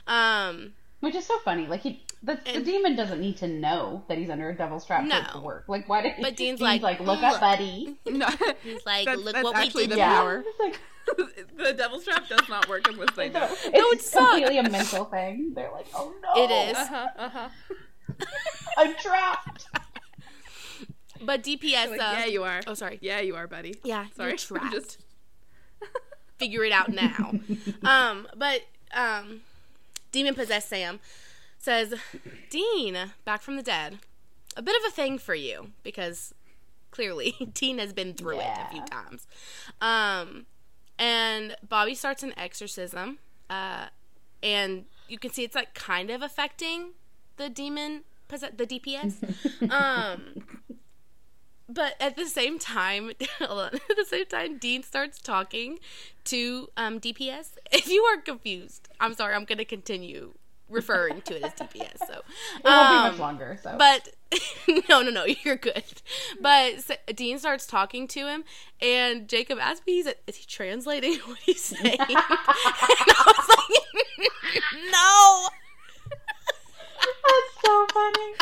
[SPEAKER 2] Um,
[SPEAKER 3] Which is so funny. Like he, the, and, the demon doesn't need to know that he's under a devil's trap no. to work. Like why did?
[SPEAKER 2] But Dean's, *laughs*
[SPEAKER 3] Dean's
[SPEAKER 2] like,
[SPEAKER 3] like, look, up, buddy. *laughs*
[SPEAKER 2] No, he's like, that's, look that's what
[SPEAKER 1] we
[SPEAKER 2] did.
[SPEAKER 1] The
[SPEAKER 2] yeah.
[SPEAKER 1] power. Like, the devil's trap does not work unless they know.
[SPEAKER 3] It's no, it's completely a mental thing. They're like, oh no,
[SPEAKER 2] it is.
[SPEAKER 1] Uh-huh, uh-huh.
[SPEAKER 3] I'm trapped.
[SPEAKER 2] But DPS.
[SPEAKER 1] Like, yeah, you are.
[SPEAKER 2] Oh, sorry.
[SPEAKER 1] Yeah, you are, buddy.
[SPEAKER 2] Yeah,
[SPEAKER 1] sorry. *laughs*
[SPEAKER 2] You're trapped. Just *laughs* figure it out now. um, but um, demon possessed Sam says, Dean, back from the dead, a bit of a thing for you because clearly *laughs* Dean has been through yeah. it a few times. Um, and Bobby starts an exorcism, uh, and you can see it's like kind of affecting the demon, the DPS. um, but at the same time, *laughs* at the same time, Dean starts talking to um, DPS. *laughs* If you are confused, I'm sorry. I'm going to continue referring to it as DPS. So
[SPEAKER 3] it won't um, be much longer. So,
[SPEAKER 2] but *laughs* no, no, no, you're good. But so, Dean starts talking to him, and Jacob asks me, "He's is he translating what he's saying?" and I was like, "No."
[SPEAKER 3] That's so funny.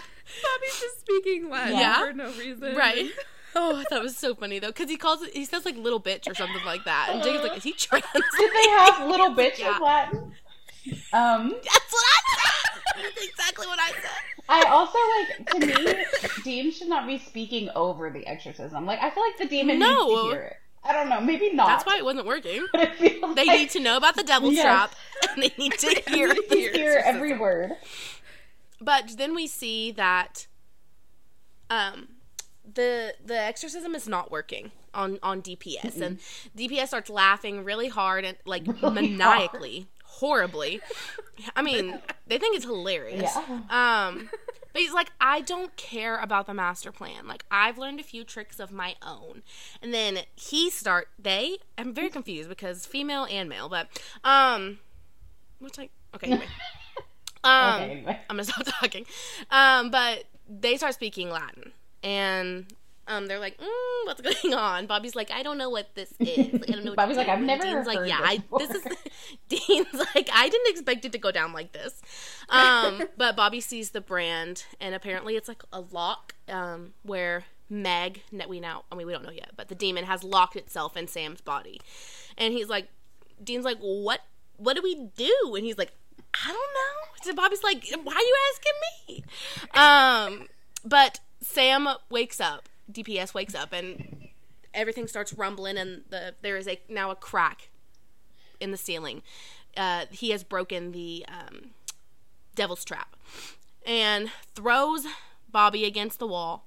[SPEAKER 1] Bobby's just speaking Latin yeah. for no reason.
[SPEAKER 2] Right. Oh, that was so funny though, because he calls it, he says like little bitch or something like that, and Jacob's like, "Is he trans? *laughs*
[SPEAKER 3] Did they have little bitch yeah. in Latin? Um,
[SPEAKER 2] that's what I said. That's exactly what I said.
[SPEAKER 3] I also like to me, Dean should not be speaking over the exorcism. Like I feel like the demon no. needs to hear it. I don't know, maybe not.
[SPEAKER 2] That's why it wasn't working. *laughs* they like, need to know about the devil's yes. trap, and they need to *laughs* hear,
[SPEAKER 3] hear every word.
[SPEAKER 2] But then we see that um, the the exorcism is not working on on DPS, mm-hmm. and DPS starts laughing really hard and like really maniacally, hard. horribly. I mean, *laughs* they think it's hilarious. Yeah. Um, but he's like, I don't care about the master plan. Like, I've learned a few tricks of my own. And then he start they. I'm very confused because female and male, but um, what's like okay. Anyway. *laughs* Um, okay, anyway. I'm gonna stop *laughs* talking. Um, but they start speaking Latin, and um, they're like, mm, "What's *laughs* going on?" Bobby's like, "I don't know what this is." Like, I don't know. *laughs*
[SPEAKER 3] Bobby's like, "I've never."
[SPEAKER 2] Dean's
[SPEAKER 3] like,
[SPEAKER 2] "Yeah,
[SPEAKER 3] this,
[SPEAKER 2] I, this is." Dean's like, "I didn't expect it to go down like this." Um, but Bobby sees the brand, and apparently it's like a lock um, where Meg, we now, I mean, we don't know yet, but the demon has locked itself in Sam's body, and he's like, Dean's like, "What? What do we do?" And he's like, I don't know. So Bobby's like, why are you asking me? Um, but Sam wakes up. DPS wakes up and everything starts rumbling, and the there is a now a crack in the ceiling. Uh, he has broken the um, devil's trap and throws Bobby against the wall,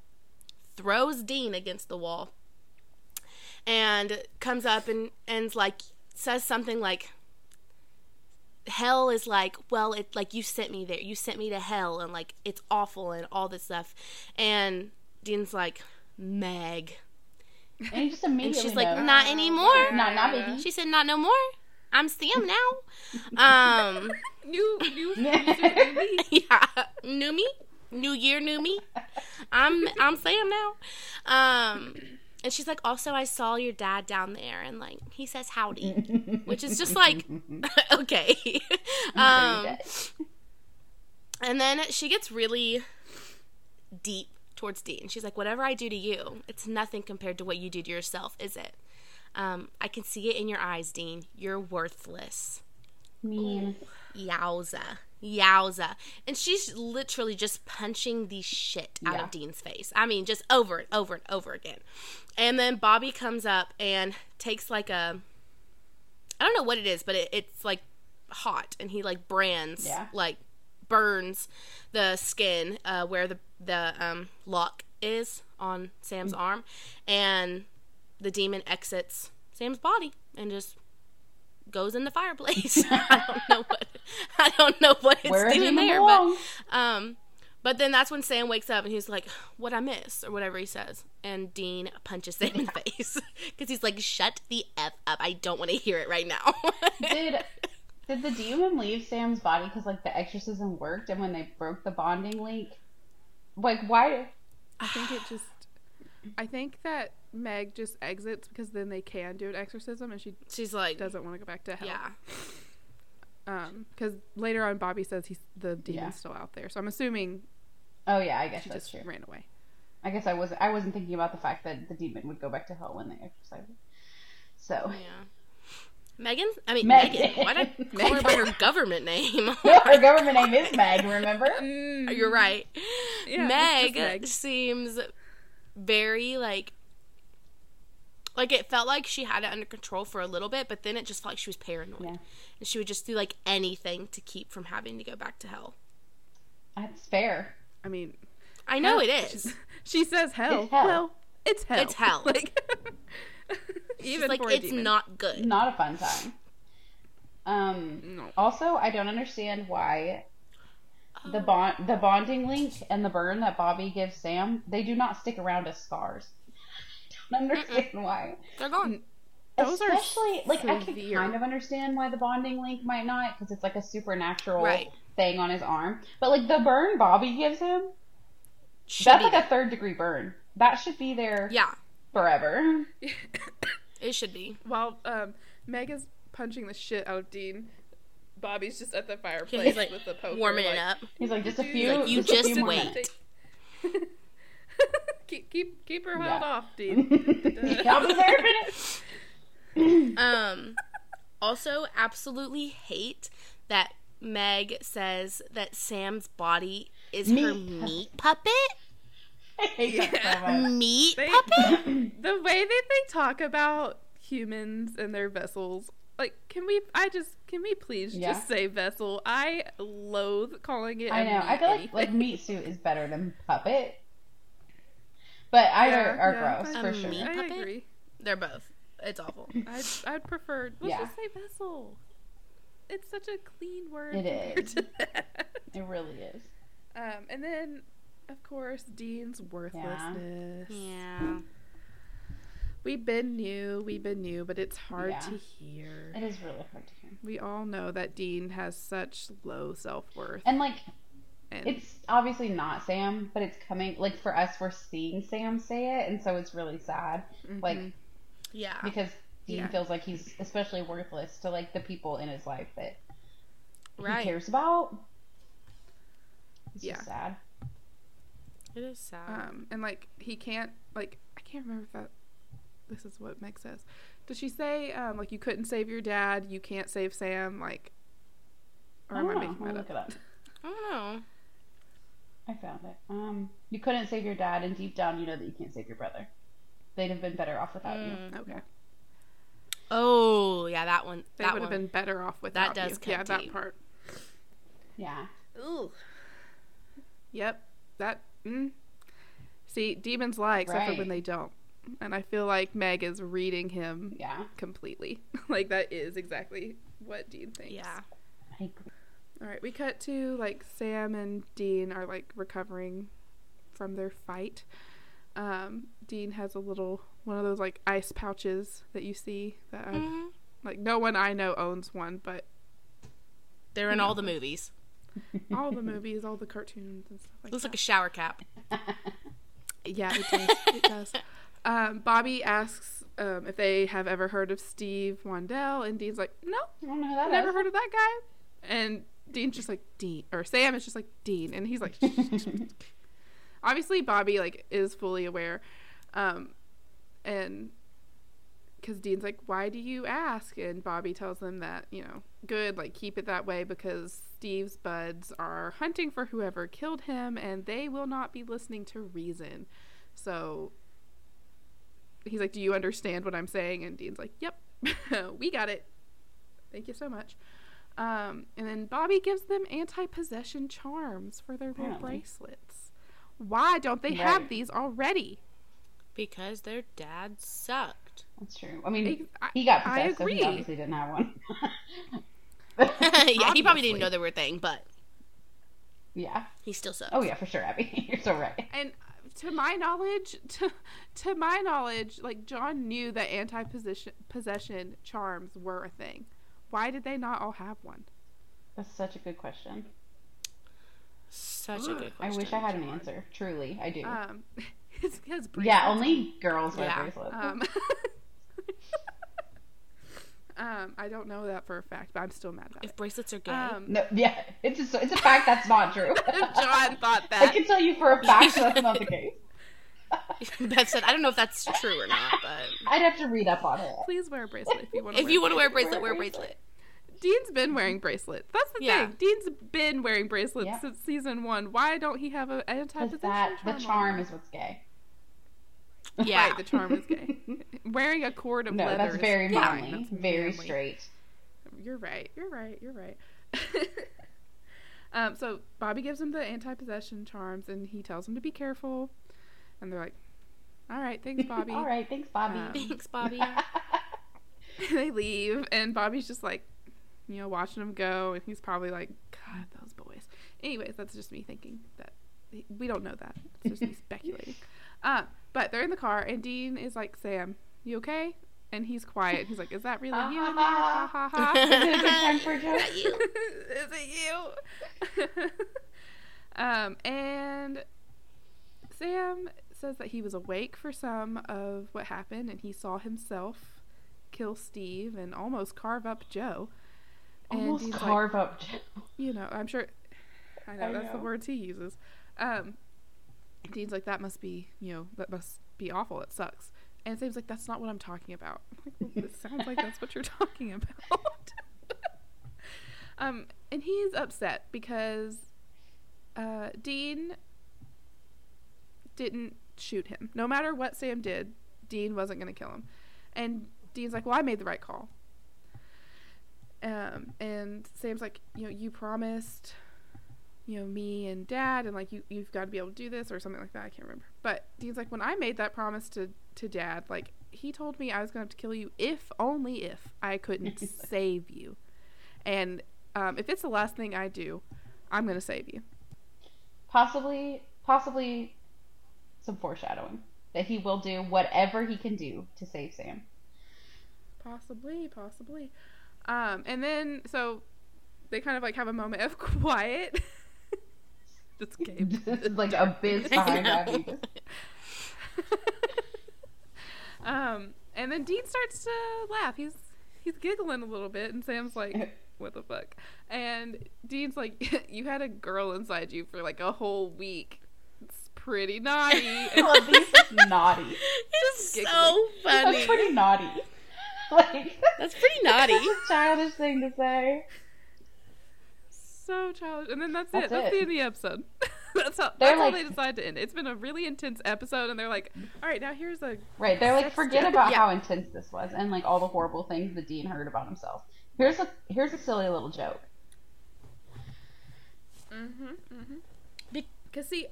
[SPEAKER 2] throws Dean against the wall, and comes up and and like says something like hell is like well it like you sent me there. You sent me to hell and like it's awful and all this stuff. And dean's like meg.
[SPEAKER 3] And he just immediately *laughs*
[SPEAKER 2] and she's like not anymore?
[SPEAKER 3] Not not baby.
[SPEAKER 2] She said not no more? I'm sam now? Um *laughs*
[SPEAKER 1] new new *laughs*
[SPEAKER 2] yeah. New me? New year new me? I'm i'm sam now. Um and she's like, also, I saw your dad down there, and like he says howdy, *laughs* which is just like, *laughs* okay. *laughs* um, and then she gets really deep towards Dean. She's like, whatever I do to you, it's nothing compared to what you do to yourself, is it? Um, I can see it in your eyes, Dean. You're worthless.
[SPEAKER 3] Mean.
[SPEAKER 2] Yowza. Yowza. And she's literally just punching the shit out yeah. of Dean's face. I mean, just over and over and over again. And then Bobby comes up and takes like a I don't know what it is, but it, it's like hot and he like brands yeah. like burns the skin uh, where the the um, lock is on Sam's mm-hmm. arm and the demon exits Sam's body and just goes in the fireplace. *laughs* I don't know *laughs* what *laughs* I don't know what it's Where doing there, belong? but um but then that's when Sam wakes up and he's like, "What I miss?" or whatever he says, and Dean punches Sam in the *laughs* face *laughs* because he's like, "Shut the f up! I don't want to hear it right now."
[SPEAKER 3] did did the demon leave Sam's body because like the exorcism worked, and when they broke the bonding link, like why?
[SPEAKER 1] I think it just. I think that Meg just exits because then they can do an exorcism, and she
[SPEAKER 2] she's like
[SPEAKER 1] doesn't want to go back to hell.
[SPEAKER 2] Yeah.
[SPEAKER 1] Um, because later on, Bobby says he's the demon's yeah. still out there. So I'm assuming.
[SPEAKER 3] Oh yeah, I guess
[SPEAKER 1] she
[SPEAKER 3] just
[SPEAKER 1] true. ran away.
[SPEAKER 3] I guess I was I wasn't thinking about the fact that the demon would go back to hell when they exercised. So
[SPEAKER 2] yeah. Megan? I mean, Megan. Megan. Why did *laughs* I call her by her government name? *laughs* *laughs*
[SPEAKER 3] her government name is Meg, remember?
[SPEAKER 2] Mm. You're right. Yeah, Meg, Meg seems very, like, like it felt like she had it under control for a little bit, but then it just felt like she was paranoid. Yeah. And she would just do, like, anything to keep from having to go back to hell.
[SPEAKER 3] That's fair.
[SPEAKER 1] I mean...
[SPEAKER 2] I know hell, it is.
[SPEAKER 1] She says hell. It's hell. Well, it's hell.
[SPEAKER 2] It's hell. *laughs* like... *laughs* Even like it's demon. not good.
[SPEAKER 3] Not a fun time. Um. No. Also, I don't understand why oh. the bond, the bonding link, and the burn that Bobby gives Sam, they do not stick around as scars. I *laughs* don't understand Mm-mm. why.
[SPEAKER 2] They're gone.
[SPEAKER 3] Those are Especially, like, severe. I can kind of understand why the bonding link might not, because it's like a supernatural right. thing on his arm. But like the burn Bobby gives him, should that's like there. a third degree burn. That should be there.
[SPEAKER 2] Yeah.
[SPEAKER 3] Forever. *coughs*
[SPEAKER 2] It should be.
[SPEAKER 1] While um, Meg is punching the shit out of Dean, Bobby's just at the fireplace
[SPEAKER 2] he's like
[SPEAKER 1] with the poker,
[SPEAKER 2] warming
[SPEAKER 1] like,
[SPEAKER 2] it up.
[SPEAKER 3] He's like, just a few.
[SPEAKER 2] Like, you just, just wait. *laughs*
[SPEAKER 1] keep keep keep her held yeah. off, Dean.
[SPEAKER 3] I'll be there
[SPEAKER 2] um. *laughs* Also, absolutely hate that Meg says that Sam's body is meat. her meat puppet.
[SPEAKER 1] yeah.
[SPEAKER 2] Meat they, puppet? *laughs*
[SPEAKER 1] the way that they talk about humans and their vessels like can we i just can we please yeah. just say vessel i loathe calling it
[SPEAKER 3] i know i feel like like meat suit is better than puppet but either yeah, are yeah, gross I, for sure
[SPEAKER 1] i agree
[SPEAKER 2] they're both it's awful
[SPEAKER 1] i'd, I'd prefer let's just say vessel it's such a clean word
[SPEAKER 3] it is it really is
[SPEAKER 1] um and then of course, Dean's worthlessness.
[SPEAKER 2] Yeah.
[SPEAKER 1] We've been new, we've been new, but it's hard yeah. to hear.
[SPEAKER 3] It is really hard to hear.
[SPEAKER 1] We all know that Dean has such low self worth.
[SPEAKER 3] And like, and it's obviously not Sam, but it's coming. Like for us, we're seeing Sam say it, and so it's really sad. Mm-hmm. Like,
[SPEAKER 2] yeah,
[SPEAKER 3] because Dean yeah. feels like he's especially worthless to like the people in his life that right. he cares about. It's yeah. sad.
[SPEAKER 2] It is sad.
[SPEAKER 1] Um, and like he can't like I can't remember if that this is what Meg says. Does she say um, like you couldn't save your dad, you can't save Sam, like
[SPEAKER 3] or I am I making that up? up?
[SPEAKER 2] I don't know.
[SPEAKER 3] I found it. Um, you couldn't save your dad, and deep down, you know that you can't save your brother. They'd have been better off without mm,
[SPEAKER 1] you. Okay.
[SPEAKER 2] Oh yeah, that one.
[SPEAKER 1] They
[SPEAKER 2] that
[SPEAKER 1] would have been better off without that does you. Yeah, deep. that part.
[SPEAKER 3] Yeah.
[SPEAKER 2] Ooh.
[SPEAKER 1] Yep. That mm. See, demons lie except right. for when they don't. And I feel like Meg is reading him
[SPEAKER 3] yeah.
[SPEAKER 1] completely. *laughs* like that is exactly what Dean thinks.
[SPEAKER 2] Yeah.
[SPEAKER 3] I agree.
[SPEAKER 1] All right, we cut to like Sam and Dean are like recovering from their fight. Um, Dean has a little one of those like ice pouches that you see that mm-hmm. like no one I know owns one, but
[SPEAKER 2] they're in know. all the movies *laughs*
[SPEAKER 1] all the movies, all the cartoons and stuff like
[SPEAKER 2] Looks
[SPEAKER 1] that.
[SPEAKER 2] like a shower cap. *laughs*
[SPEAKER 1] yeah, it does. *laughs* it does. Um, Bobby asks um, if they have ever heard of Steve Wandell, and Dean's like, "No, never heard of that guy." And Dean's just like, "Dean," or Sam is just like, "Dean," and he's like, *laughs* obviously Bobby like is fully aware, um, and because Dean's like, "Why do you ask?" and Bobby tells them that you know, good, like keep it that way because Steve's buds are hunting for whoever killed him, and they will not be listening to reason. So he's like, "Do you understand what I'm saying?" And Dean's like, "Yep, *laughs* we got it. Thank you so much." Um, and then Bobby gives them anti-possession charms for their little bracelets. Why don't they right. have these already?
[SPEAKER 2] Because their dad sucked.
[SPEAKER 3] That's true. I mean, I, he got possessed, so he obviously didn't have one. *laughs*
[SPEAKER 2] yeah, obviously. he probably didn't know they were a thing, but
[SPEAKER 3] yeah,
[SPEAKER 2] he still sucks.
[SPEAKER 3] Oh yeah, for sure, Abby. *laughs* You're so right.
[SPEAKER 1] And to my knowledge, *laughs* to to my knowledge, like John knew that anti possession charms were a thing. Why did they not all have one?
[SPEAKER 3] That's such a good question.
[SPEAKER 2] Such a good question.
[SPEAKER 3] I wish I had an answer. Truly, I do.
[SPEAKER 1] Um, *laughs* it's because
[SPEAKER 3] yeah, only girls wear yeah. bracelets.
[SPEAKER 1] Um, *laughs* Um, I don't know that for a fact, but I'm still mad about
[SPEAKER 2] if
[SPEAKER 1] it.
[SPEAKER 2] bracelets are gay.
[SPEAKER 1] Um,
[SPEAKER 3] No, yeah, it's a, it's a fact that's not true. *laughs*
[SPEAKER 1] John thought that.
[SPEAKER 3] I can tell you for a fact that's not the case. *laughs*
[SPEAKER 2] Beth said, I don't know if that's true or not, but
[SPEAKER 3] I'd have to read up on it.
[SPEAKER 1] Please wear a bracelet if you want to.
[SPEAKER 2] if you want to wear a bracelet,
[SPEAKER 3] Wear
[SPEAKER 2] wear
[SPEAKER 3] a
[SPEAKER 2] a bracelet.
[SPEAKER 1] Dean's been wearing bracelets. That's the
[SPEAKER 2] Yeah.
[SPEAKER 1] thing. Dean's been wearing bracelets
[SPEAKER 3] Yeah.
[SPEAKER 1] since season one. Why don't he have an anti-possession
[SPEAKER 3] that the
[SPEAKER 1] charm?
[SPEAKER 3] charm
[SPEAKER 1] on?
[SPEAKER 3] is what's gay.
[SPEAKER 2] Yeah.
[SPEAKER 1] Right, the charm is gay. *laughs* wearing a cord of
[SPEAKER 3] No,
[SPEAKER 1] leather.
[SPEAKER 3] that's very
[SPEAKER 1] fine.
[SPEAKER 3] manly,
[SPEAKER 1] That's
[SPEAKER 3] very
[SPEAKER 1] manly.
[SPEAKER 3] straight.
[SPEAKER 1] You're right. You're right. You're right. *laughs* um, so Bobby gives him the anti-possession charms, and he tells him to be careful. And they're like, "All right, thanks, *laughs* Bobby."
[SPEAKER 3] All right, thanks, Bobby.
[SPEAKER 1] Um,
[SPEAKER 2] Thanks, Bobby. *laughs* *laughs*
[SPEAKER 1] they leave, and Bobby's just like, you know, watching them go, and he's probably like, "God, those boys." Anyways, that's just me thinking that we don't know that. It's just me speculating. Uh, but they're in the car, and Dean is like, "Sam, you okay?" And he's quiet. He's like, "Is that really you in? Ha ha ha.
[SPEAKER 3] Is it time for a
[SPEAKER 2] you?
[SPEAKER 1] Is it you? um, and Sam says that he was awake for some of what happened, and he saw himself kill Steve and almost carve up Jo. And
[SPEAKER 3] Almost
[SPEAKER 1] Dean's like,
[SPEAKER 3] carve up. Jo.
[SPEAKER 1] you know, I'm sure. I know
[SPEAKER 3] I
[SPEAKER 1] that's the words he uses. Um, Dean's like, that must be, you know, that must be awful. It sucks. And Sam's like, that's not what I'm talking about. I'm like, well, it sounds like that's what you're *laughs* talking about. *laughs* um, and he's upset because uh, Dean didn't shoot him. No matter what Sam did, Dean wasn't going to kill him. And Dean's like, well, I made the right call. Um, and Sam's like, you know, you promised, you know, me and dad, and like, you, you've got to be able to do this or something like that. I can't remember. But Dean's like, when I made that promise to, to dad, like, he told me I was going to have to kill you if, only if, I couldn't *laughs* save you. And um, if it's the last thing I do, I'm going to save you.
[SPEAKER 3] Possibly, possibly some foreshadowing that he will do whatever he can do to save Sam.
[SPEAKER 1] Possibly, possibly. Um, and then so they kind of like have a moment of *laughs* quiet. *laughs*
[SPEAKER 3] This is *laughs* like a biz behind.
[SPEAKER 1] Um, and then Dean starts to laugh. He's he's giggling a little bit, and Sam's like, "What the fuck?" And Dean's like, "You had a girl inside you for like a whole week. *laughs* *laughs* It's pretty naughty." And
[SPEAKER 3] Well, these is naughty.
[SPEAKER 2] It's
[SPEAKER 1] giggling.
[SPEAKER 2] so funny.
[SPEAKER 3] That's pretty naughty. Like
[SPEAKER 2] That's pretty naughty. *laughs*
[SPEAKER 3] That's a childish thing to say.
[SPEAKER 1] so childish. And then that's,
[SPEAKER 3] That's
[SPEAKER 1] it. That's the end of the episode. that's how,
[SPEAKER 3] They're
[SPEAKER 1] that's how
[SPEAKER 3] like-
[SPEAKER 1] they decide to end. it. It's been a really intense episode, and they're like, "All right, now here's a
[SPEAKER 3] Right, they're like, forget about
[SPEAKER 2] Yeah.
[SPEAKER 3] how intense this was and like all the horrible things that Dean heard about himself. Here's a here's a silly little joke.
[SPEAKER 1] Mm-hmm. Mm-hmm. Because see,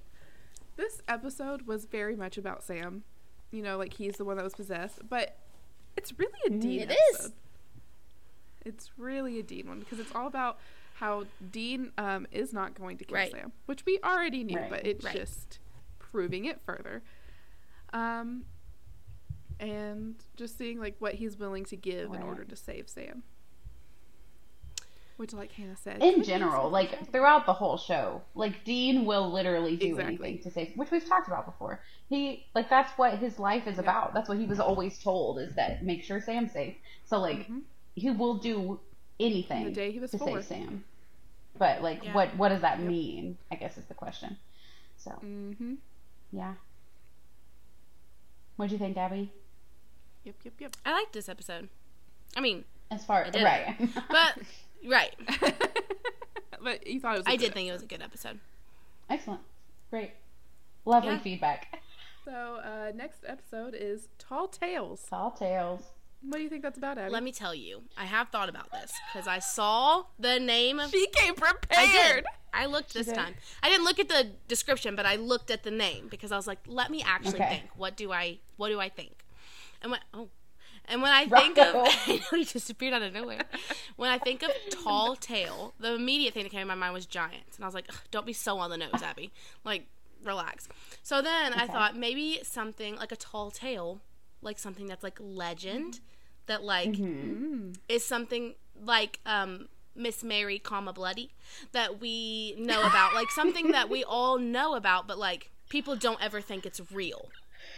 [SPEAKER 1] this episode was very much about Sam. You know, like he's the one that was possessed, but it's really a Dean
[SPEAKER 2] It is.
[SPEAKER 1] episode. It's really a Dean one because it's all about how Dean um, is not going to kill
[SPEAKER 2] Right.
[SPEAKER 1] Sam, which we already knew,
[SPEAKER 3] Right.
[SPEAKER 1] but it's
[SPEAKER 2] Right.
[SPEAKER 1] just proving it further. Um, and just seeing like what he's willing to give in order to save Sam. Which, like Hannah said,
[SPEAKER 3] In general, like throughout the whole show, like Dean will literally do
[SPEAKER 1] Exactly.
[SPEAKER 3] anything to save, which we've talked about before. He like that's what his life is
[SPEAKER 1] Yeah.
[SPEAKER 3] about. That's what he was always told is that make sure Sam's safe. So like
[SPEAKER 1] Mhm.
[SPEAKER 3] he will do anything
[SPEAKER 1] the day he was
[SPEAKER 3] to
[SPEAKER 1] four.
[SPEAKER 3] save Sam. But like,
[SPEAKER 2] Yeah.
[SPEAKER 3] what what does that
[SPEAKER 1] Yep.
[SPEAKER 3] mean? I guess is the question. So
[SPEAKER 1] Mm-hmm.
[SPEAKER 3] yeah. What'd you think, Abby?
[SPEAKER 1] Yep, yep, yep.
[SPEAKER 2] I liked this episode. I mean,
[SPEAKER 3] As far
[SPEAKER 2] as
[SPEAKER 3] right, *laughs*
[SPEAKER 2] but right. *laughs*
[SPEAKER 1] but you thought it was. a
[SPEAKER 2] I
[SPEAKER 1] good I
[SPEAKER 2] did think it was a good episode.
[SPEAKER 3] excellent, great, lovely
[SPEAKER 2] Yeah.
[SPEAKER 3] feedback. *laughs*
[SPEAKER 1] So uh, next episode is Tall Tales.
[SPEAKER 3] Tall tales.
[SPEAKER 1] What do you think that's about, Abby?
[SPEAKER 2] Let me tell you, I have thought about this because I saw the name of.
[SPEAKER 1] She came prepared.
[SPEAKER 2] I did. I looked this
[SPEAKER 3] did?
[SPEAKER 2] time. I didn't look at the description, but I looked at the name because I was like, let me actually
[SPEAKER 3] Okay.
[SPEAKER 2] think. What do I? What do I think? And when oh, and when I think of,
[SPEAKER 3] Rocco. *laughs*
[SPEAKER 2] I know he just appeared out of nowhere. When I think of tall tale, the immediate thing that came to my mind was giants, and I was like, don't be so on the nose, Abby. Like, relax. So then I thought maybe something like a tall tale, like something that's like legend, that like
[SPEAKER 1] Mm.
[SPEAKER 2] is something like um Miss Mary, comma bloody, that we know about, like something that we all know about, but like people don't ever think it's real,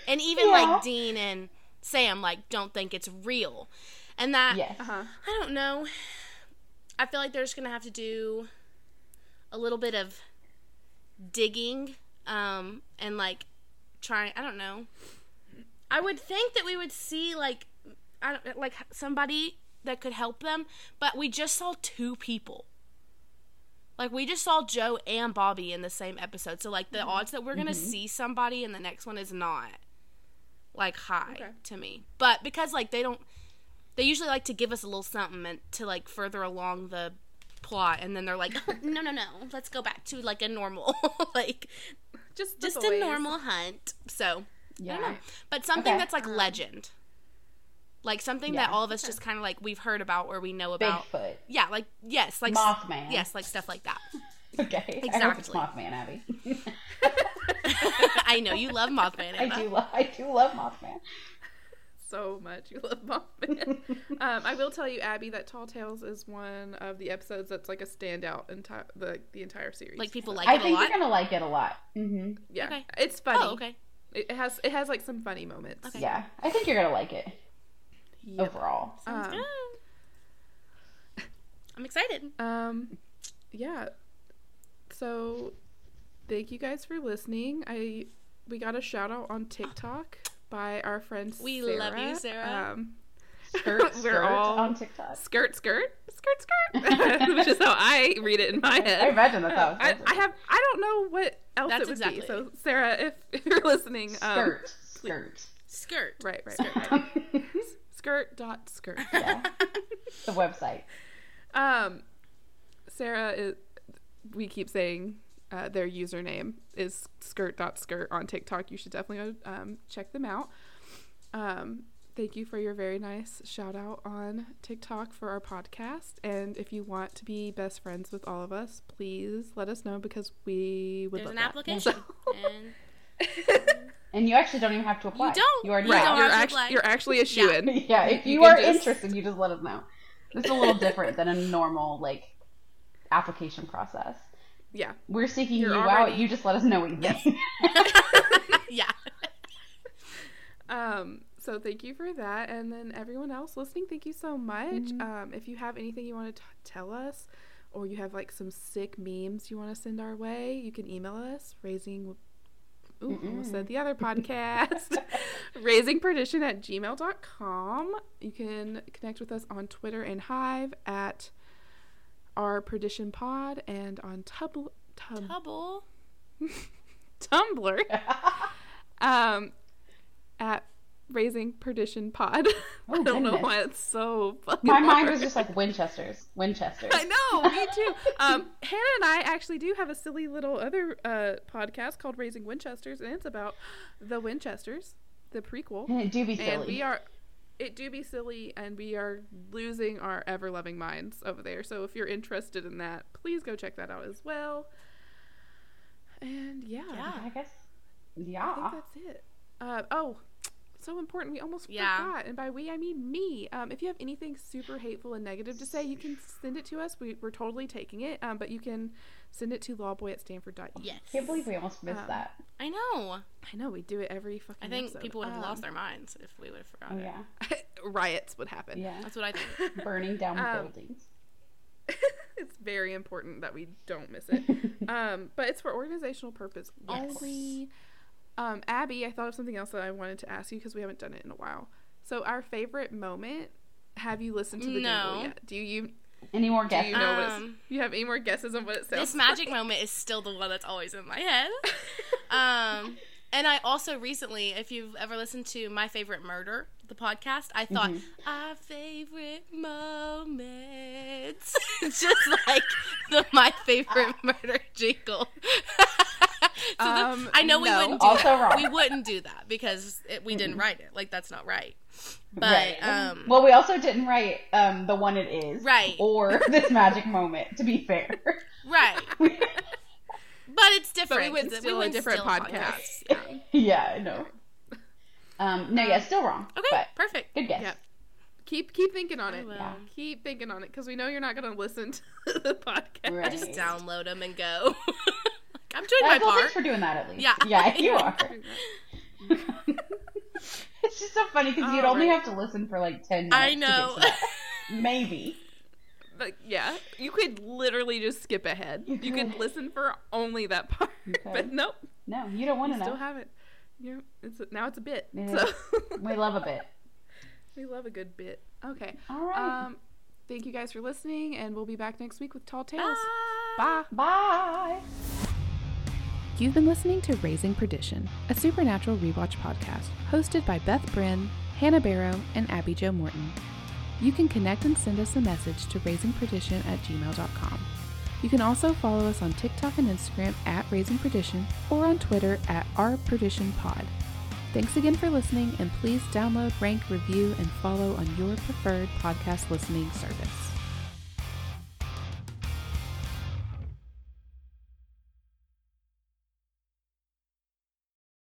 [SPEAKER 2] and even
[SPEAKER 3] Yeah.
[SPEAKER 2] like Dean and Sam like don't think it's real, And that
[SPEAKER 3] Yes.
[SPEAKER 1] Uh-huh.
[SPEAKER 2] I don't know. I feel like they're just gonna have to do a little bit of digging, um, and like trying. I don't know. I would think that we would see like, I don't like somebody that could help them, but we just saw two people. Like we just saw Jo and Bobby in the same episode, so like the odds that we're gonna see somebody in the next one is not like high
[SPEAKER 1] Okay.
[SPEAKER 2] to me. But because like they don't they usually like to give us a little something and to like further along the plot and then they're like *laughs* no no no let's go back to like a normal *laughs* like
[SPEAKER 1] Just the
[SPEAKER 2] just a normal hunt so i don't know
[SPEAKER 3] Yeah.
[SPEAKER 2] but something
[SPEAKER 3] Okay.
[SPEAKER 2] that's like um, legend like something that all of us just kind of like we've heard about or we know about
[SPEAKER 3] Bigfoot.
[SPEAKER 2] yeah like yes like
[SPEAKER 3] Mothman.
[SPEAKER 2] yes like stuff like that *laughs*
[SPEAKER 3] Okay. I hope it's
[SPEAKER 2] Exactly.
[SPEAKER 3] Mothman, Abby. *laughs*
[SPEAKER 2] i know you love mothman
[SPEAKER 3] I do. Lo- I do love Mothman.
[SPEAKER 1] so much. You love Mothman. *laughs* um, I will tell you, Abby, that Tall Tales is one of the episodes that's like a standout in ti- the the entire series.
[SPEAKER 2] like people
[SPEAKER 1] So,
[SPEAKER 2] like
[SPEAKER 3] I
[SPEAKER 2] it a
[SPEAKER 3] think
[SPEAKER 2] lot
[SPEAKER 3] you're gonna like it a lot. hmm
[SPEAKER 1] yeah,
[SPEAKER 2] Okay.
[SPEAKER 1] it's funny.
[SPEAKER 2] oh okay
[SPEAKER 1] It has it has like some funny moments.
[SPEAKER 2] Okay.
[SPEAKER 3] Yeah, I think you're gonna like it
[SPEAKER 1] Yep.
[SPEAKER 3] overall.
[SPEAKER 2] Sounds
[SPEAKER 1] Um,
[SPEAKER 2] good. i'm excited
[SPEAKER 1] Um, yeah. So, thank you guys for listening. I we got a shout out on TikTok by our friend.
[SPEAKER 2] We
[SPEAKER 1] Sarah.
[SPEAKER 2] love you, Sarah.
[SPEAKER 1] Um,
[SPEAKER 3] Skirt, *laughs*
[SPEAKER 1] We're
[SPEAKER 3] skirt
[SPEAKER 1] all-
[SPEAKER 3] on TikTok.
[SPEAKER 1] skirt, skirt, skirt, skirt, *laughs* which is how I read it in my head.
[SPEAKER 3] I imagine that's how
[SPEAKER 1] Uh,
[SPEAKER 3] it
[SPEAKER 1] I,
[SPEAKER 3] says
[SPEAKER 1] I
[SPEAKER 3] it.
[SPEAKER 1] have I don't know what else
[SPEAKER 2] That's
[SPEAKER 1] it would
[SPEAKER 2] exactly
[SPEAKER 1] be. So Sarah, if, if *laughs* you're listening, um,
[SPEAKER 3] skirt, skirt.
[SPEAKER 2] skirt
[SPEAKER 1] right, right, right, right. skirt dot skirt.
[SPEAKER 3] yeah, the website.
[SPEAKER 1] Um, Sarah is. We keep saying uh, their username is skirt dot skirt on TikTok. You should definitely go um, check them out. Um, thank you for your very nice shout out on TikTok for our podcast. And if you want to be best friends with all of us, please let us know because we would
[SPEAKER 2] there's
[SPEAKER 1] love
[SPEAKER 2] an
[SPEAKER 1] that.
[SPEAKER 2] application
[SPEAKER 1] So- *laughs*
[SPEAKER 2] and *laughs*
[SPEAKER 3] And you actually don't even have to apply.
[SPEAKER 2] You don't.
[SPEAKER 3] You already
[SPEAKER 2] You
[SPEAKER 1] right,
[SPEAKER 2] don't
[SPEAKER 1] you're,
[SPEAKER 2] to
[SPEAKER 1] act-
[SPEAKER 2] apply.
[SPEAKER 1] you're actually a shoe in. *laughs*
[SPEAKER 3] yeah, if
[SPEAKER 1] You
[SPEAKER 3] you, are
[SPEAKER 1] just-
[SPEAKER 3] interested, you just let us know. It's a little different than a normal like application process.
[SPEAKER 1] Yeah.
[SPEAKER 3] We're seeking
[SPEAKER 1] You're
[SPEAKER 3] you
[SPEAKER 1] already-
[SPEAKER 3] out. You just let us know what you think. *laughs* *laughs*
[SPEAKER 2] yeah.
[SPEAKER 1] Um, so thank you for that. And then everyone else listening, thank you so much. Um, if you have anything you want to t- tell us, or you have like some sick memes you want to send our way, you can email us raising. Ooh, almost said the other podcast. *laughs* raisingperdition at gmail.com. You can connect with us on Twitter and Hive at our perdition pod and on Tub- Tub-
[SPEAKER 2] Double. *laughs*
[SPEAKER 1] Tumblr *laughs* um, at Raising Perdition Pod. *laughs* I
[SPEAKER 3] Oh,
[SPEAKER 1] don't know why it's so fucking.
[SPEAKER 3] My mind was just like Winchester's. Winchesters.
[SPEAKER 1] I know, me too. Um, Hannah and I actually do have a silly little other uh, podcast called Raising Winchesters, and it's about the Winchesters, the prequel.
[SPEAKER 3] And it do be silly.
[SPEAKER 1] And we are, it do be silly, and we are losing our ever loving minds over there. So if you're interested in that, please go check that out as well. And yeah,
[SPEAKER 2] Yeah.
[SPEAKER 3] I guess.
[SPEAKER 1] Yeah, I think that's it. Uh, oh, so important. We almost
[SPEAKER 2] Yeah.
[SPEAKER 1] forgot. And by we, I mean me. Um, if you have anything super hateful and negative to say, you can send it to us. We, we're totally taking it. Um, but you can send it to lawboy at stanford.edu.
[SPEAKER 2] Yes.
[SPEAKER 3] Can't believe we almost missed
[SPEAKER 1] Um,
[SPEAKER 3] that.
[SPEAKER 2] I know.
[SPEAKER 1] I know, we do it every fucking
[SPEAKER 2] I think
[SPEAKER 1] episode.
[SPEAKER 2] people would have lost
[SPEAKER 1] Um,
[SPEAKER 2] their minds if we would have
[SPEAKER 3] Oh
[SPEAKER 2] forgotten.
[SPEAKER 3] yeah. *laughs*
[SPEAKER 1] Riots would happen.
[SPEAKER 3] Yeah.
[SPEAKER 2] That's what I think. *laughs*
[SPEAKER 3] Burning down
[SPEAKER 1] Um,
[SPEAKER 3] buildings. *laughs*
[SPEAKER 1] it's very important that we don't miss it. um, but it's for organizational purpose
[SPEAKER 2] Yes.
[SPEAKER 1] only. Um, Abby, I thought of something else that I wanted to ask you because we haven't done it in a while. So, our favorite moment. Have you listened to the
[SPEAKER 2] No.
[SPEAKER 1] jingle yet? Do you
[SPEAKER 3] Any more
[SPEAKER 1] do
[SPEAKER 3] guesses?
[SPEAKER 1] you know
[SPEAKER 2] Um,
[SPEAKER 1] you have any more guesses on what it sounds
[SPEAKER 2] This magic moment is still the one that's always in my head. *laughs* Um, and I also recently, if you've ever listened to My Favorite Murder, the podcast, I thought our favorite moments, It's *laughs* just like the My Favorite *laughs* Murder jingle. So the-
[SPEAKER 1] Um,
[SPEAKER 2] I know we wouldn't do
[SPEAKER 3] Also
[SPEAKER 2] that.
[SPEAKER 3] wrong.
[SPEAKER 2] We wouldn't do that because it, we didn't write it. Like that's not right. But
[SPEAKER 3] right.
[SPEAKER 2] um,
[SPEAKER 3] well, we also didn't write um, the one it is.
[SPEAKER 2] Right.
[SPEAKER 3] Or *laughs* this magic moment. To be fair.
[SPEAKER 2] right. *laughs* But it's
[SPEAKER 1] But
[SPEAKER 2] different.
[SPEAKER 1] we went
[SPEAKER 2] 'cause it-
[SPEAKER 1] still a
[SPEAKER 2] went
[SPEAKER 1] different
[SPEAKER 2] still
[SPEAKER 1] podcast.
[SPEAKER 2] Yeah. *laughs*
[SPEAKER 3] yeah. I know. Um, no, yeah, still wrong.
[SPEAKER 2] Okay,
[SPEAKER 3] But
[SPEAKER 2] perfect.
[SPEAKER 3] good guess.
[SPEAKER 1] Yep. Keep keep thinking on it.
[SPEAKER 3] Yeah.
[SPEAKER 1] Keep thinking on it because we know you're not going to listen to the podcast.
[SPEAKER 3] Right.
[SPEAKER 2] I just download them and go. I'm doing my
[SPEAKER 3] well,
[SPEAKER 2] part.
[SPEAKER 3] thanks for doing that at least.
[SPEAKER 2] Yeah.
[SPEAKER 3] Yeah, *laughs* you are. *laughs* *laughs* It's just so funny because you'd only have to listen for like 10 minutes. I know. Maybe.
[SPEAKER 1] But yeah, you could literally just skip ahead. You, you could listen for only that part. But nope.
[SPEAKER 3] No, you don't want to know.
[SPEAKER 1] Still have it. You it's now it's a bit.
[SPEAKER 3] So. we love a bit.
[SPEAKER 1] We love a good bit. Okay. All right. Um, thank you guys for listening, and we'll be back next week with Tall Tales.
[SPEAKER 3] Bye. Bye.
[SPEAKER 1] You've been listening to Raising Perdition, a supernatural rewatch podcast hosted by Beth Bryn, Hannah Barrow, and Abby Jo Morton. You can connect and send us a message to raisingperdition at gmail.com. You can also follow us on TikTok and Instagram at Raising Perdition or on Twitter at Our Perdition Pod. Thanks again for listening, and please download, rank, review, and follow on your preferred podcast listening service.